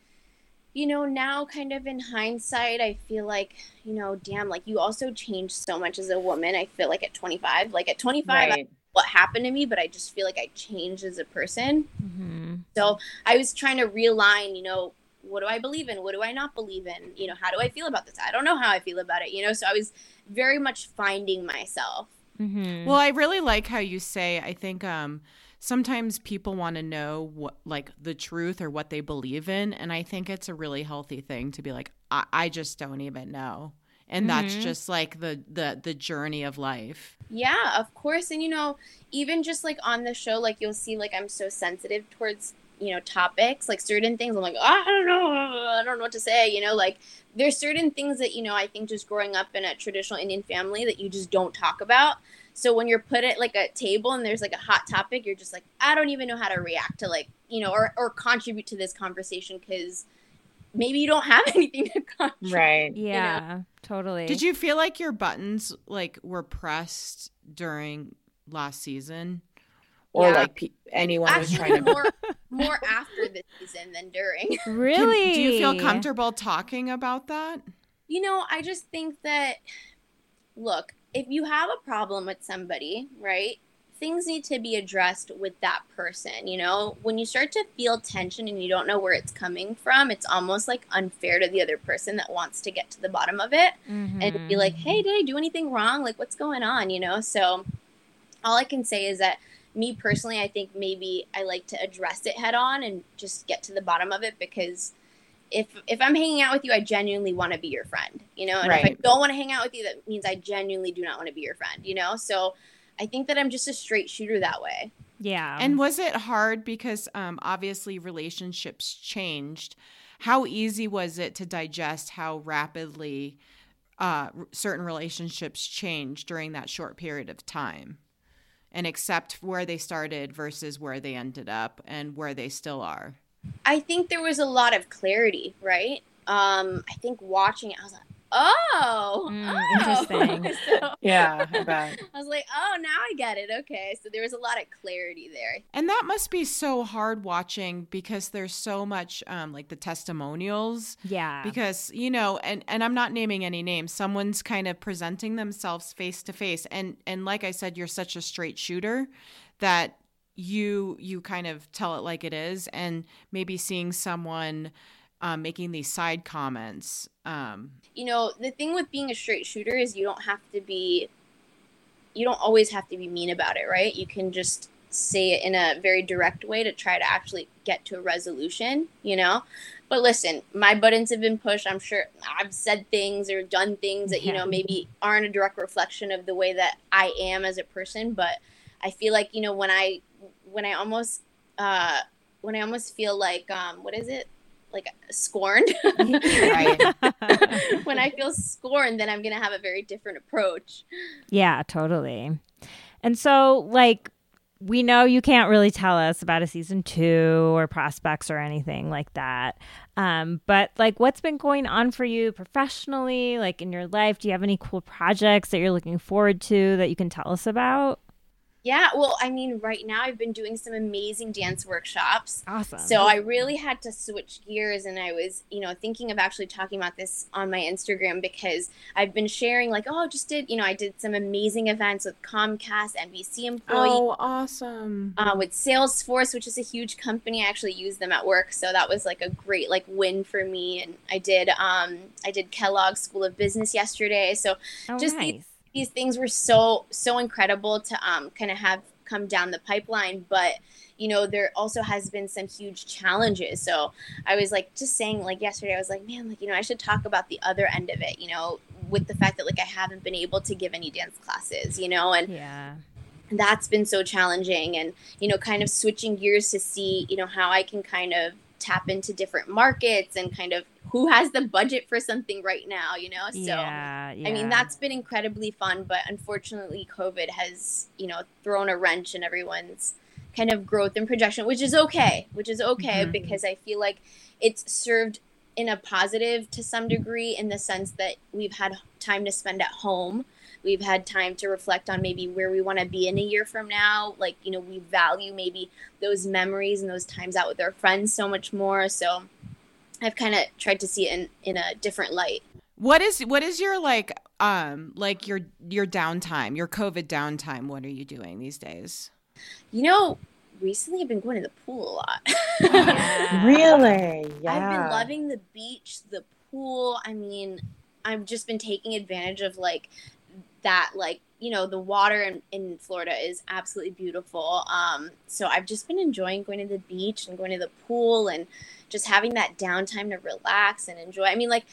you know, now kind of in hindsight, I feel like, you know, damn, like you also changed so much as a woman. I feel like at 25, like at 25, right. I, what happened to me, but I just feel like I changed as a person. Mm-hmm. So I was trying to realign, you know, what do I believe in? What do I not believe in? You know, how do I feel about this? I don't know how I feel about it, you know? So I was very much finding myself. Mm-hmm. Well, I really like how you say, I think, um, sometimes people want to know what like the truth or what they believe in and i think it's a really healthy thing to be like i, I just don't even know and mm-hmm. that's just like the the the journey of life. Yeah of course. And you know even just like on the show like you'll see like i'm so sensitive towards you know topics like certain things. I'm like oh, i don't know. I don't know what to say you know like there's certain things that you know i think just growing up in a traditional indian family that you just don't talk about. So when you're put at like a table and there's like a hot topic you're just like i don't even know how to react to like you know or, or contribute to this conversation because maybe you don't have <laughs> anything to contribute. Right. Yeah, you know? totally. Did you feel like your buttons like were pressed during last season? Or yeah. like pe- anyone Actually, was trying to more more after the season than during. <laughs> Really? Can, do you feel comfortable talking about that? You know, I just think that look, if you have a problem with somebody, right? Things need to be addressed with that person. You know, when you start to feel tension and you don't know where it's coming from, it's almost like unfair to the other person that wants to get to the bottom of it mm-hmm. and be like, hey, did I do anything wrong? Like, what's going on? You know, so all I can say is that me personally, I think maybe I like to address it head on and just get to the bottom of it because if if I'm hanging out with you, I genuinely want to be your friend, you know. And right. if I don't want to hang out with you, that means I genuinely do not want to be your friend, you know. So I think that I'm just a straight shooter that way. Yeah. And was it hard because um, obviously relationships changed? How easy was it to digest how rapidly uh, certain relationships changed during that short period of time? And accept where they started versus where they ended up and where they still are? I think there was a lot of clarity, right? Um, I think watching it, I was like, oh, mm, oh. <laughs> interesting. so, yeah, I. <laughs> I was like, oh, now I get it. Okay, so there was a lot of clarity there. And that must be so hard watching because there's so much, um, like the testimonials. Yeah. Because you know, and and I'm not naming any names. Someone's kind of presenting themselves face to face, and and like I said, you're such a straight shooter that you you kind of tell it like it is, and maybe seeing someone um, making these side comments. Um, you know, the thing with being a straight shooter is you don't have to be, you don't always have to be mean about it, right? You can just say it in a very direct way to try to actually get to a resolution, you know? But listen, my buttons have been pushed. I'm sure I've said things or done things that, you know, maybe aren't a direct reflection of the way that I am as a person. But I feel like, you know, when I, when I almost, uh, when I almost feel like, um, what is it? Like scorned. <laughs> When I feel scorned, then I'm going to have a very different approach. Yeah, totally. And so, like, we know you can't really tell us about a season two or prospects or anything like that. Um, but like, what's been going on for you professionally, like in your life? Do you have any cool projects that you're looking forward to that you can tell us about? Yeah, well, I mean, right now I've been doing some amazing dance workshops. Awesome. So I really had to switch gears and I was, you know, thinking of actually talking about this on my Instagram because I've been sharing like, oh, just did, you know, I did some amazing events with Comcast, NBC employees. Oh, awesome. Uh, with Salesforce, which is a huge company, I actually use them at work, so that was like a great like win for me. And I did, um, I did Kellogg School of Business yesterday, so oh, just nice. these these things were so so incredible to um kind of have come down the pipeline but you know there also has been some huge challenges. So i was like just saying like yesterday i was like man like you know i should talk about the other end of it you know with the fact that like i haven't been able to give any dance classes you know and yeah. that's been so challenging and you know kind of switching gears to see you know how i can kind of tap into different markets and kind of who has the budget for something right now you know so yeah, yeah. I mean, that's been incredibly fun, but unfortunately, COVID has, you know, thrown a wrench in everyone's kind of growth and projection, which is okay, which is okay Mhm. because I feel like it's served in a positive to some degree in the sense that we've had time to spend at home. We've had time to reflect on maybe where we want to be in a year from now. Like, you know, we value maybe those memories and those times out with our friends so much more. So I've kind of tried to see it in, in a different light. What is what is your like um like your your downtime, your COVID downtime? What are you doing these days? You know, recently I've been going to the pool a lot. Yeah. <laughs> <laughs> Really? Yeah. I've been loving the beach, the pool. I mean, I've just been taking advantage of like that, like, you know, the water in, in Florida is absolutely beautiful. Um, so I've just been enjoying going to the beach and going to the pool and just having that downtime to relax and enjoy. I mean, like,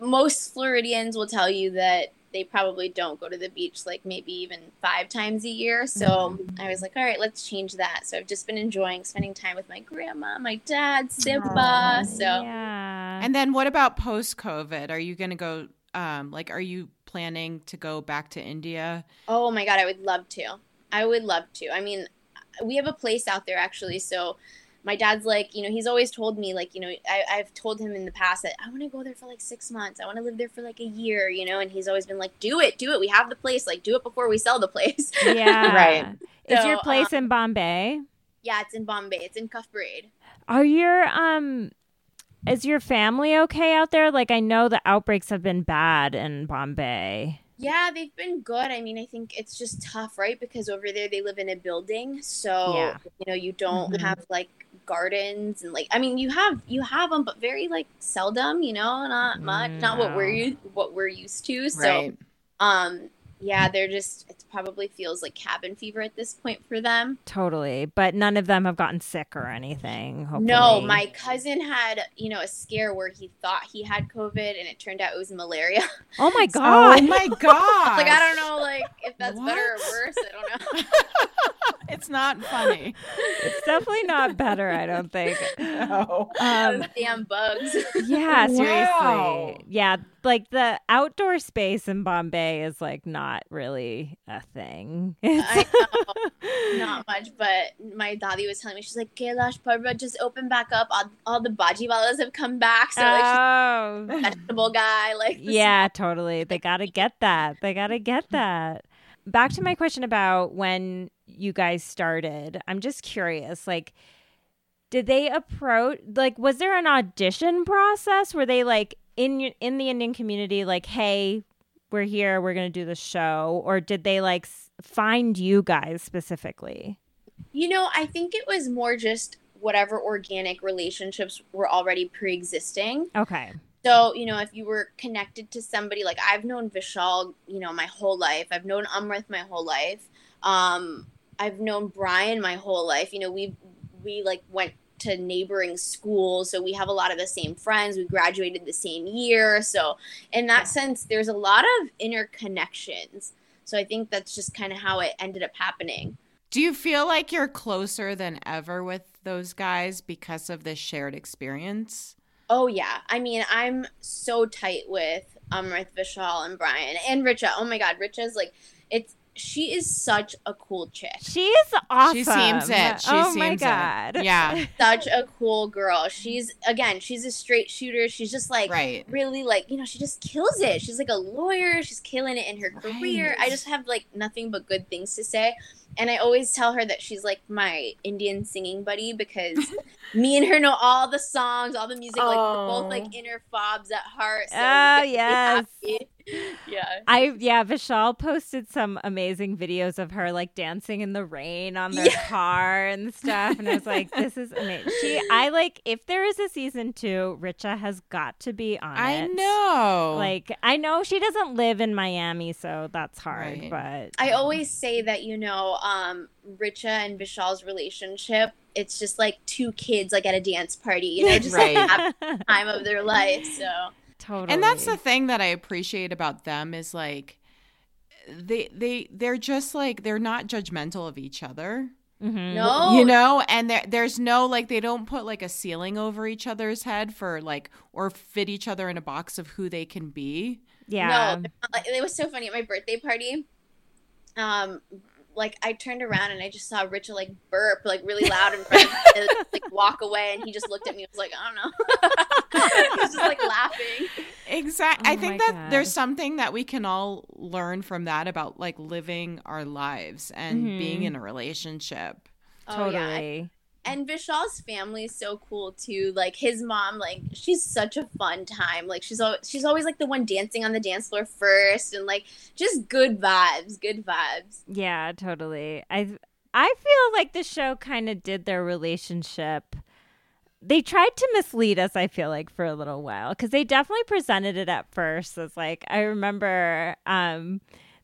most Floridians will tell you that they probably don't go to the beach like maybe even five times a year. So I was like, all right, let's change that. So I've just been enjoying spending time with my grandma, my dad, Simba. Aw. So yeah. And then what about post COVID? Are you going to go um like are you planning to go back to India? Oh my god, I would love to. I would love to. I mean, we have a place out there actually. So my dad's like, you know, he's always told me like, you know, I, I've told him in the past that I want to go there for like six months. I want to live there for like a year, you know, and he's always been like, do it, do it. We have the place. Like, do it before we sell the place. <laughs> yeah. Right. Is So, your place in Bombay? yeah, it's in Bombay. It's in Cuff Parade. Are your um is your family okay out there? Like I know the outbreaks have been bad in Bombay. Yeah, they've been good. I mean, I think it's just tough, right? Because over there they live in a building, so Yeah. you know you don't Mhm. have like gardens and like I mean you have you have them, but very like seldom. You know, not much, not what we're No. what we're used to. So, Right. um, yeah, they're just it probably feels like cabin fever at this point for them. Totally. But none of them have gotten sick or anything. Hopefully. No, my cousin had you know a scare where he thought he had COVID and it turned out it was malaria. <laughs> Oh my <laughs> god. Oh my god. <laughs> like I don't know, like if that's better or worse. I don't know. it's not funny. It's definitely not better, I don't think. No. Um Those damn bugs. yeah, seriously. Wow. Yeah, like the outdoor space in Bombay is like not really a thing. <laughs> I know, not much, but my daddy was telling me she's like Kailash Parbat just opened back up. All, all the bajiwalas have come back, so like oh. she's a vegetable guy, like yeah, totally. They got to get that. They got to get mm-hmm. that. Back to my question about when you guys started. I'm just curious like did they approach like was there an audition process were they like in your- in the Indian community like hey, we're here, we're going to do the show or did they like s- find you guys specifically? You know, I think it was more just whatever organic relationships were already pre-existing. Okay. So, you know, if you were connected to somebody like I've known Vishal, you know, my whole life. I've known Amrit my whole life. Um, I've known Brian my whole life. You know, we we like went to neighboring schools. So we have a lot of the same friends. We graduated the same year. So in that sense, there's a lot of interconnections. So I think that's just kind of how it ended up happening. Do you feel like you're closer than ever with those guys because of this shared experience? Oh yeah. I mean, I'm so tight with Amrit Vishal and Brian and Richa. Oh my god, Richa's like it's she is such a cool chick. She is awesome. She seems it. She oh seems my it. god. Yeah. <laughs> Such a cool girl. She's again, she's a straight shooter. She's just like Right. really like, you know, she just kills it. She's like a lawyer. She's killing it in her career. Right. I just have like nothing but good things to say. And I always tell her that she's like my Indian singing buddy because <laughs> me and her know all the songs, all the music. Like we're both Oh. like inner fobs at heart. So Oh, we get really yes. Happy. <laughs> Yeah. I yeah, Vishal posted some amazing videos of her like dancing in the rain on their Yeah. <laughs> car and stuff, and I was like, "This is amazing." She, I like if there is a season two, Richa has got to be on I it. know. Like I know she doesn't live in Miami, so that's hard. Right. But I always say that you know, um, Richa and Vishal's relationship. It's just like two kids like at a dance party, you know, just Right. like have the time of their life. So totally. and that's the thing that I appreciate about them is like they they they're just like they're not judgmental of each other. Mhm. no, You know, and there there's no like they don't put like a ceiling over each other's head for like or fit each other in a box of who they can be. Yeah. no. like- It was so funny at my birthday party. Um, like I turned around and I just saw Richa like burp like really loud in front of me, and, <laughs> like walk away, and he just looked at me. and was like, I don't know. <laughs> <laughs> he was just like laughing. Exactly. Oh I think my that there's something that we can all learn from that about like living our lives and Mhm. being in a relationship. Oh yeah, Totally. And Vishal's family is so cool too. Like his mom, like she's such a fun time. Like she's always she's always like the one dancing on the dance floor first, and like just good vibes, good vibes. Yeah, totally. I I feel like the show kind of did their relationship. They tried to mislead us, I feel like, for a little while because they definitely presented it at first as like I remember um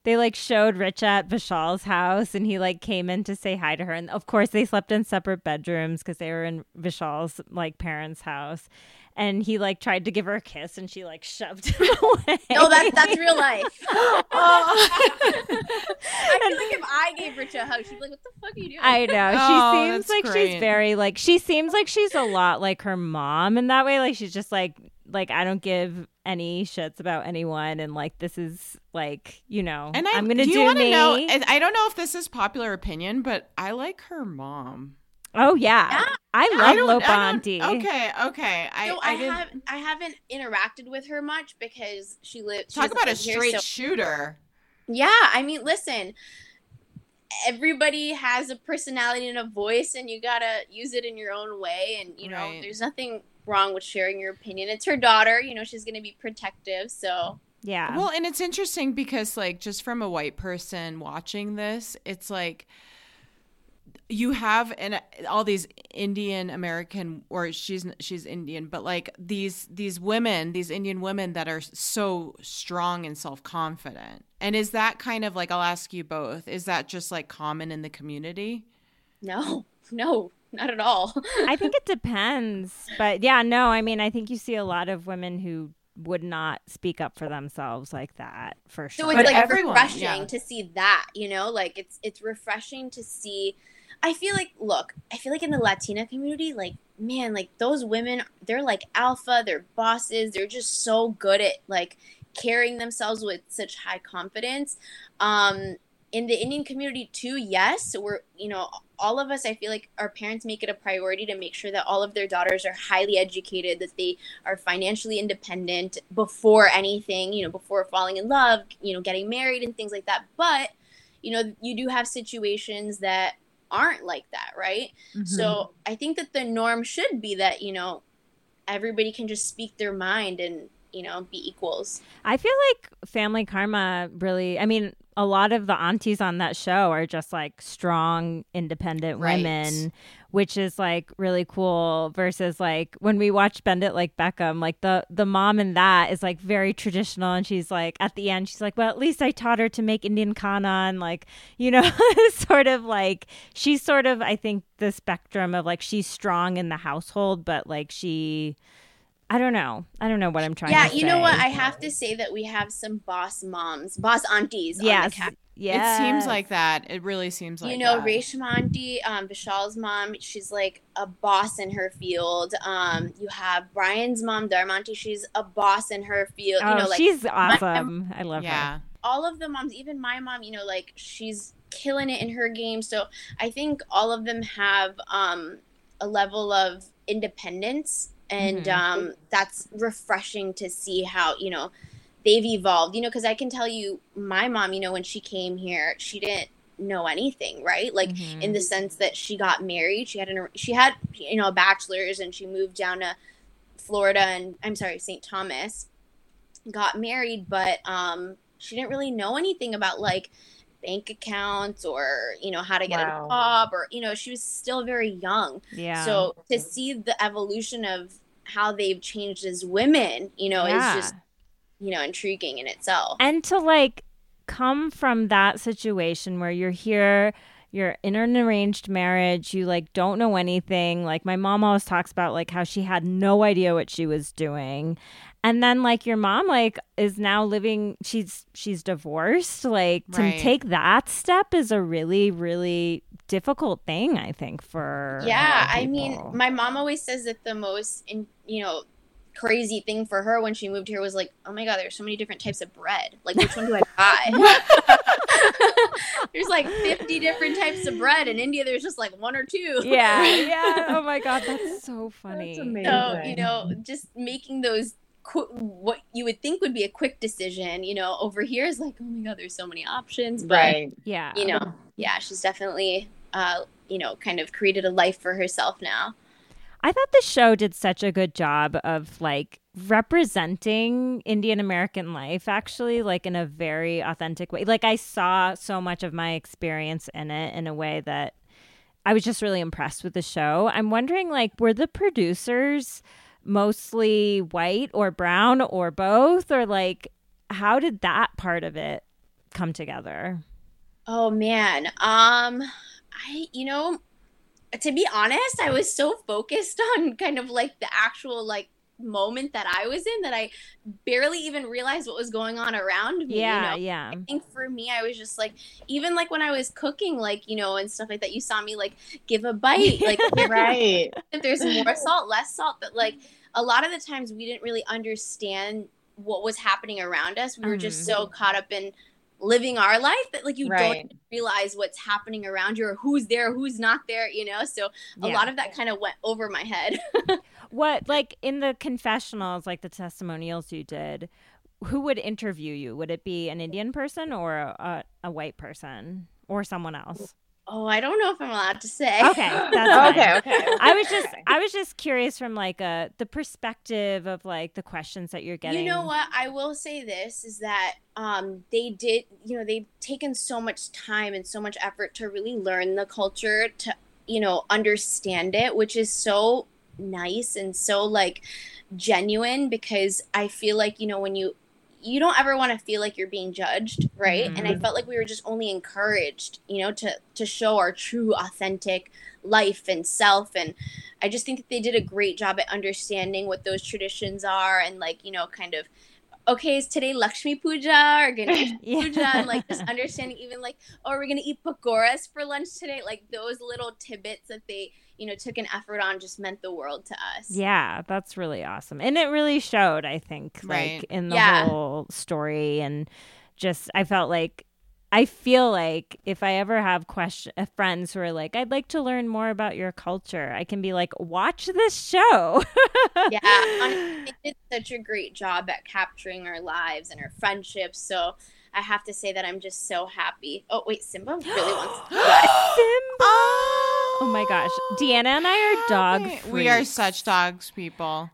they like showed Rich at Vishal's house and he like came in to say hi to her and of course they slept in separate bedrooms because they were in Vishal's like parents' house and he like tried to give her a kiss and she like shoved him <laughs> away. No, that's that's real life. Oh. <laughs> I feel like if I gave Rich a hug, she'd be like, "What the fuck are you doing?" I know. She Oh, seems like great. she's very like she seems like she's a lot like her mom in that way. Like she's just like like I don't give any shits about anyone and like this is like, you know, And I, am gonna do do, you wanna me. know I don't know if this is popular opinion, but I like her mom. oh yeah. Yeah. I I love don't- I don't- Okay, okay. I, so I, I, didn't have I haven't interacted with her much because she lives. talk about a straight shooter. Yeah, I mean, listen. Everybody has a personality and a voice, and you gotta use it in your own way. And you know, Right. there's nothing wrong with sharing your opinion. It's her daughter. You know, she's gonna be protective. So Yeah. Well, and it's interesting because, like, just from a white person watching this, it's like you have and uh, all these Indian American, or she's she's Indian, but like these these women, these Indian women that are so strong and self confident. And is that kind of like I'll ask you both? Is that just like common in the community? no, <laughs> no, <laughs> not at all. I think it <laughs> depends. But yeah, no, I mean I think you see a lot of women who would not speak up for themselves like that for sure. So it's But like everyone, refreshing yeah. to see that, you know, like it's it's refreshing to see. I feel like, look, I feel like in the Latina community, like man, like those women, they're like alpha, they're bosses, they're just so good at like carrying themselves with such high confidence. Um, in the Indian community too, yes, we're you know all of us. I feel like our parents make it a priority to make sure that all of their daughters are highly educated, that they are financially independent before anything, you know, before falling in love, you know, getting married and things like that. But you know, you do have situations that aren't like that, right? Mm-hmm. So I think that the norm should be that you know everybody can just speak their mind and you know, be equals. I feel like Family Karma really, I mean, a lot of the aunties on that show are just like strong, independent Right. women, which is like really cool versus like when we watch Bend It Like Beckham, like the the mom in that is like very traditional and she's like at the end she's like, Well, at least I taught her to make Indian khana and like, you know, <laughs> sort of like she's sort of I think the spectrum of like she's strong in the household, but like she I don't know. I don't know what I'm trying to do. Yeah, to you know what? I have to say that we have some boss moms, boss aunties on Yes. the cast. Yeah. It seems like that. It really seems like you know, that. Reshma um, Vishal's mom, she's like a boss in her field. Um, you have Brian's mom, Dharma auntie, she's a boss in her field. Oh, you know, like she's awesome. I love her. Yeah. all of the moms, even my mom, you know, like she's killing it in her game. So I think all of them have um, a level of independence, and Mhm. um, that's refreshing to see how you know they've evolved. You know, because I can tell you, my mom, you know, when she came here, she didn't know anything, right? Like Mhm. in the sense that she got married, she had an she had you know a bachelor's, and she moved down to Florida, and I'm sorry, St. Thomas got married, but um, she didn't really know anything about like bank accounts or you know how to get Wow. a job or you know she was still very young. yeah. So to see the evolution of how they've changed as women, you know, Yeah. is just you know intriguing in itself. and to like come from that situation where you're here you're in an arranged marriage you like don't know anything like my mom always talks about like how she had no idea what she was doing and then like your mom like is now living she's she's divorced. Like to take that step is a really really difficult thing i think for yeah i mean my mom always says that the most in you know crazy thing for her when she moved here was like oh my god there's so many different types of bread. Like which one do i buy? <laughs> <laughs> There's like 50 different types of bread. In india there's just like one or two. Yeah <laughs> yeah. Oh my god that's so funny. That's amazing. so you know just making those qu- what you would think would be a quick decision you know over here is like oh my god there's so many options but Right. yeah you know yeah she's definitely uh you know kind of created a life for herself now I thought the show did such a good job of like representing Indian American life actually like in a very authentic way. Like I saw so much of my experience in it in a way that I was just really impressed with the show. I'm wondering like were the producers mostly white or brown or both or like how did that part of it come together? Oh man. Um I you know to be honest, I was so focused <laughs> on kind of like the actual like moment that I was in that I barely even realized what was going on around me. Yeah, you know? yeah. I think for me, I was just like, even like when I was cooking, like, you know, and stuff like that, you saw me like give a bite, <laughs> like, Right. <laughs> if there's more salt, less salt, but like a lot of the times we didn't really understand what was happening around us. We were just so mm. caught up in living our life that like you don't realize what's happening around you or who's there, who's not there, you know? So a Yeah. lot of that kind of went over my head. <laughs> What like in the confessionals, like the testimonials you did, who would interview you? Would it be an Indian person or a, a, a white person or someone else? oh, I don't know if I'm allowed to say. Okay, that's. <laughs> Okay. Okay. I was just I was just curious from like a the perspective of like the questions that you're getting. You know what? I will say this is that um, they did, you know, they've taken so much time and so much effort to really learn the culture, to, you know, understand it, which is so nice and so like genuine because I feel like, you know, when you, you don't ever want to feel like you're being judged, right? And I mm-hmm. felt like we were just only encouraged, you know, to to show our true, authentic life and self. And I just think that they did a great job at understanding what those traditions are and like, you know, kind of okay, is today Lakshmi Puja or Ganesh <laughs> Yeah. Puja? And like just understanding even like, oh, we're gonna eat pakoras for lunch today. Like those little tidbits that they, you know, took an effort on just meant the world to us. Yeah, that's really awesome. And it really showed, I think, Right. like in the Yeah. whole story and just I felt like I feel like if I ever have question uh, friends who are like, I'd like to learn more about your culture, I can be like, watch this show. yeah, <laughs> honestly, they did such a great job at capturing our lives and our friendships. So I have to say that I'm just so happy. Oh wait, Simba <gasps> really wants to die. Simba. Oh my gosh. Deanna and I are dog We are such dogs people.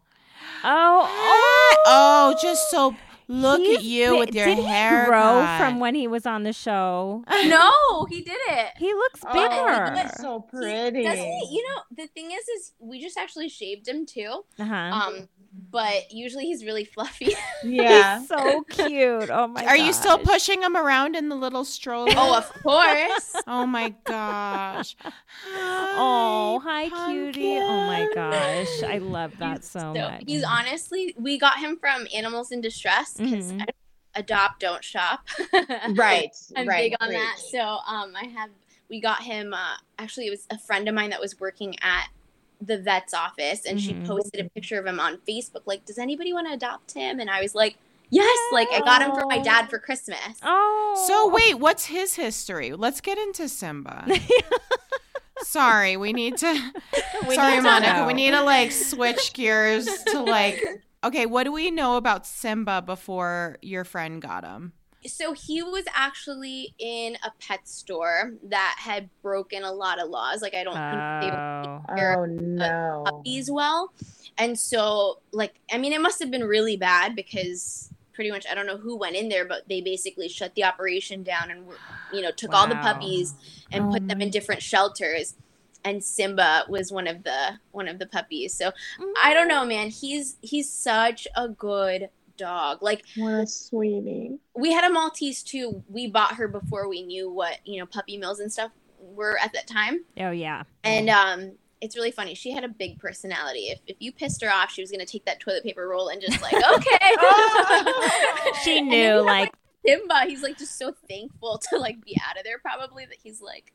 Oh, oh. Oh <gasps> Oh, just so look He's at you with your did hair He grow from when he was on the show. <laughs> no, he did it. He looks Oh, bigger. he's so He- pretty. doesn't he? You know, the thing is, is we just actually shaved him too. uh-huh. Um, but usually he's really <laughs> fluffy. yeah. He's so cute. Oh my Are you still pushing him around in the little stroller? oh, of course. <laughs> Oh my gosh. <gasps> Oh, hi, Hi, cutie. Oh my gosh. I love that so, So much. he's honestly, we got him from Animals in Distress because Mhm. adopt, don't shop. <laughs> Right. I'm right. big on great. that. So um, I have we got him. Uh, actually, it was a friend of mine that was working at the vet's office, and Mhm. she posted a picture of him on Facebook. Like, does anybody want to adopt him? And I was like, yes. Like, I got him for my dad for Christmas. oh. So wait, what's his history? Let's get into Simba. <laughs> Sorry, we need to <laughs> We Sorry, need Monica. know. We need to like switch gears to like Okay, what do we know about Simba before your friend got him? So he was actually in a pet store that had broken a lot of laws. Like, I don't think they Oh. They're, Oh no. puppies well. And so, like, I mean, it must have been really bad because pretty much I don't know who went in there, but they basically shut the operation down and you know took all the puppies and oh, put them in different shelters. And Simba was one of the one of the puppies. So mm. I don't know, man. He's he's such a good dog. Like What a sweetie. we had a Maltese too. We bought her before we knew what you know puppy mills and stuff were at that time. Oh yeah. And um, it's really funny. She had a big personality. If, if you pissed her off, she was going to take that toilet paper roll and just like, <laughs> okay. <laughs> She And then knew you have, like Simba, he's like just so thankful to like be out of there probably that he's like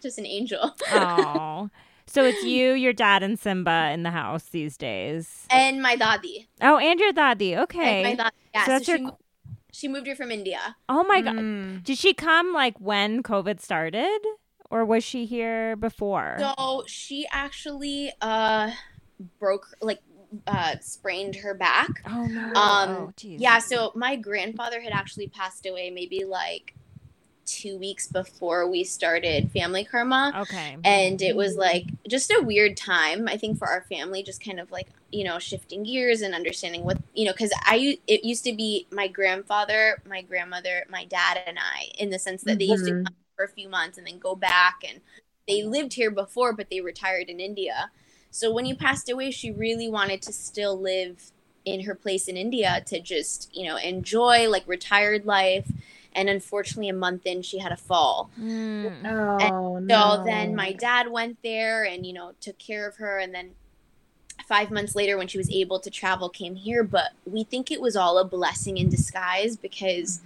just an angel. oh. <laughs> So it's you, your dad, and Simba in the house these days. and my dadi. Oh, and your daddy. Okay. And my dadi. Yeah, So so, that's she, your- mo- she moved here from India. oh my god. Mm. Did she come like when COVID started, or was she here before? So she actually uh broke like uh sprained her back. oh no. Um, oh, geez. Yeah, so my grandfather had actually passed away maybe like two weeks before we started Family Karma. Okay. And it was like just a weird time, I think, for our family, just kind of like, you know, shifting gears and understanding what, you know, because I, it used to be my grandfather, my grandmother, my dad, and I, in the sense that they used to Mhm. come for a few months and then go back. And they lived here before, but they retired in India. So when you passed away, she really wanted to still live in her place in India to just, you know, enjoy like retired life. And unfortunately, a month in, she had a fall. Mm. Oh So no. then my dad went there and, you know, took care of her. And then five months later, when she was able to travel, came here. But we think it was all a blessing in disguise because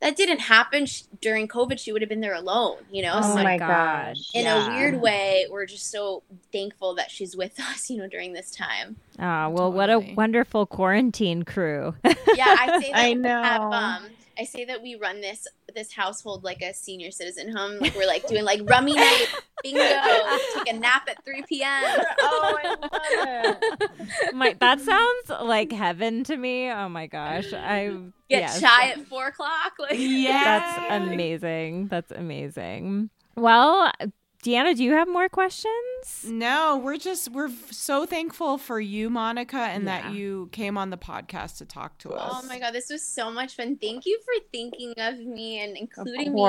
that didn't happen Sh during COVID. She would have been there alone, you know? Oh so my my gosh. in Yeah. a weird way, we're just so thankful that she's with <laughs> us, you know, during this time. Oh well, what a wonderful quarantine crew. <laughs> Yeah, I say that I we know. have, um, I say that we run this this household like a senior citizen home. Like we're like doing like rummy <laughs> night, bingo, take a nap at three p.m. <laughs> oh, I love it. my that sounds like heaven to me. Oh my gosh. I Get yes. chai at four o'clock. Like Yeah. That's amazing. That's amazing. Well, Deanna, do you have more questions? No, we're just we're so thankful for you, Monica, and Yeah. that you came on the podcast to talk to oh us. Oh my god, this was so much fun. Thank you for thinking of me and Of including me.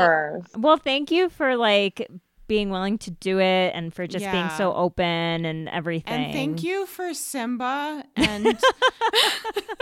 Well, thank you for like being willing to do it and for just being so open and everything. And thank you for Simba and <laughs>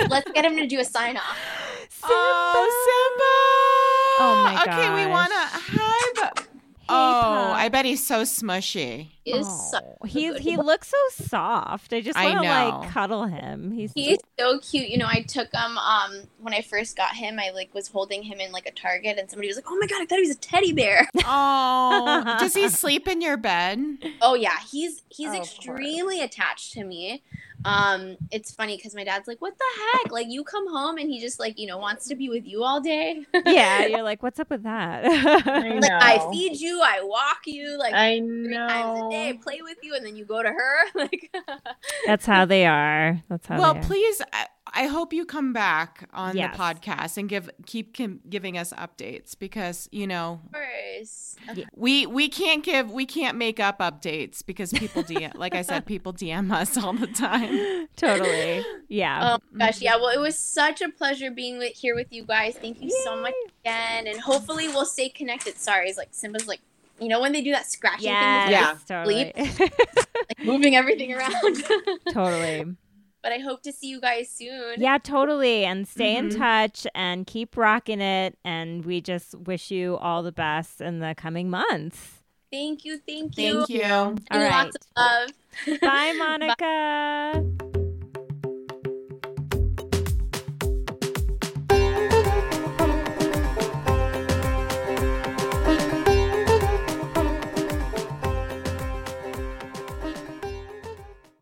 Let's get him to do a sign off. oh Simba. Oh my god. Okay, we want to hi. Bu- Hey, oh, pup. I bet he's so smushy. He is Oh, such he's he boy. looks so soft. I just want to like cuddle him. He's He's so cute. You know, I took him um when I first got him. I like was holding him in like a Target, and somebody was like, "Oh my god, I thought he was a teddy bear." <laughs> Oh, does he <laughs> sleep in your bed? oh yeah, he's he's Oh, extremely attached to me. Um, it's funny because my dad's like, "What the heck? Like, you come home and he just like you know wants to be with you all day." <laughs> yeah. You're like, what's up with that? I <laughs> like I feed you, I walk you, like I three times a know. day, play with you, and then you go to her. <laughs> like, That's how they are. That's how. Well, they are. please, I, I hope you come back on Yes. the podcast and give keep kim- giving us updates because you know Of course. we we can't give we can't make up updates because people DM <laughs> like I said people DM us all the time. <laughs> totally. Yeah. Oh gosh, mm-hmm. yeah. Well, it was such a pleasure being with, here with you guys. Thank you so much again, and hopefully we'll stay connected. Sorry, it's like Simba's like, you know, when they do that scratching yes, thing, totally. like moving everything around. <laughs> totally. But I hope to see you guys soon. Yeah, totally. And stay in Mhm. touch and keep rocking it. And we just wish you all the best in the coming months. Thank you. Thank you. Thank you. All And right. Lots of love. Bye, <laughs> Monica.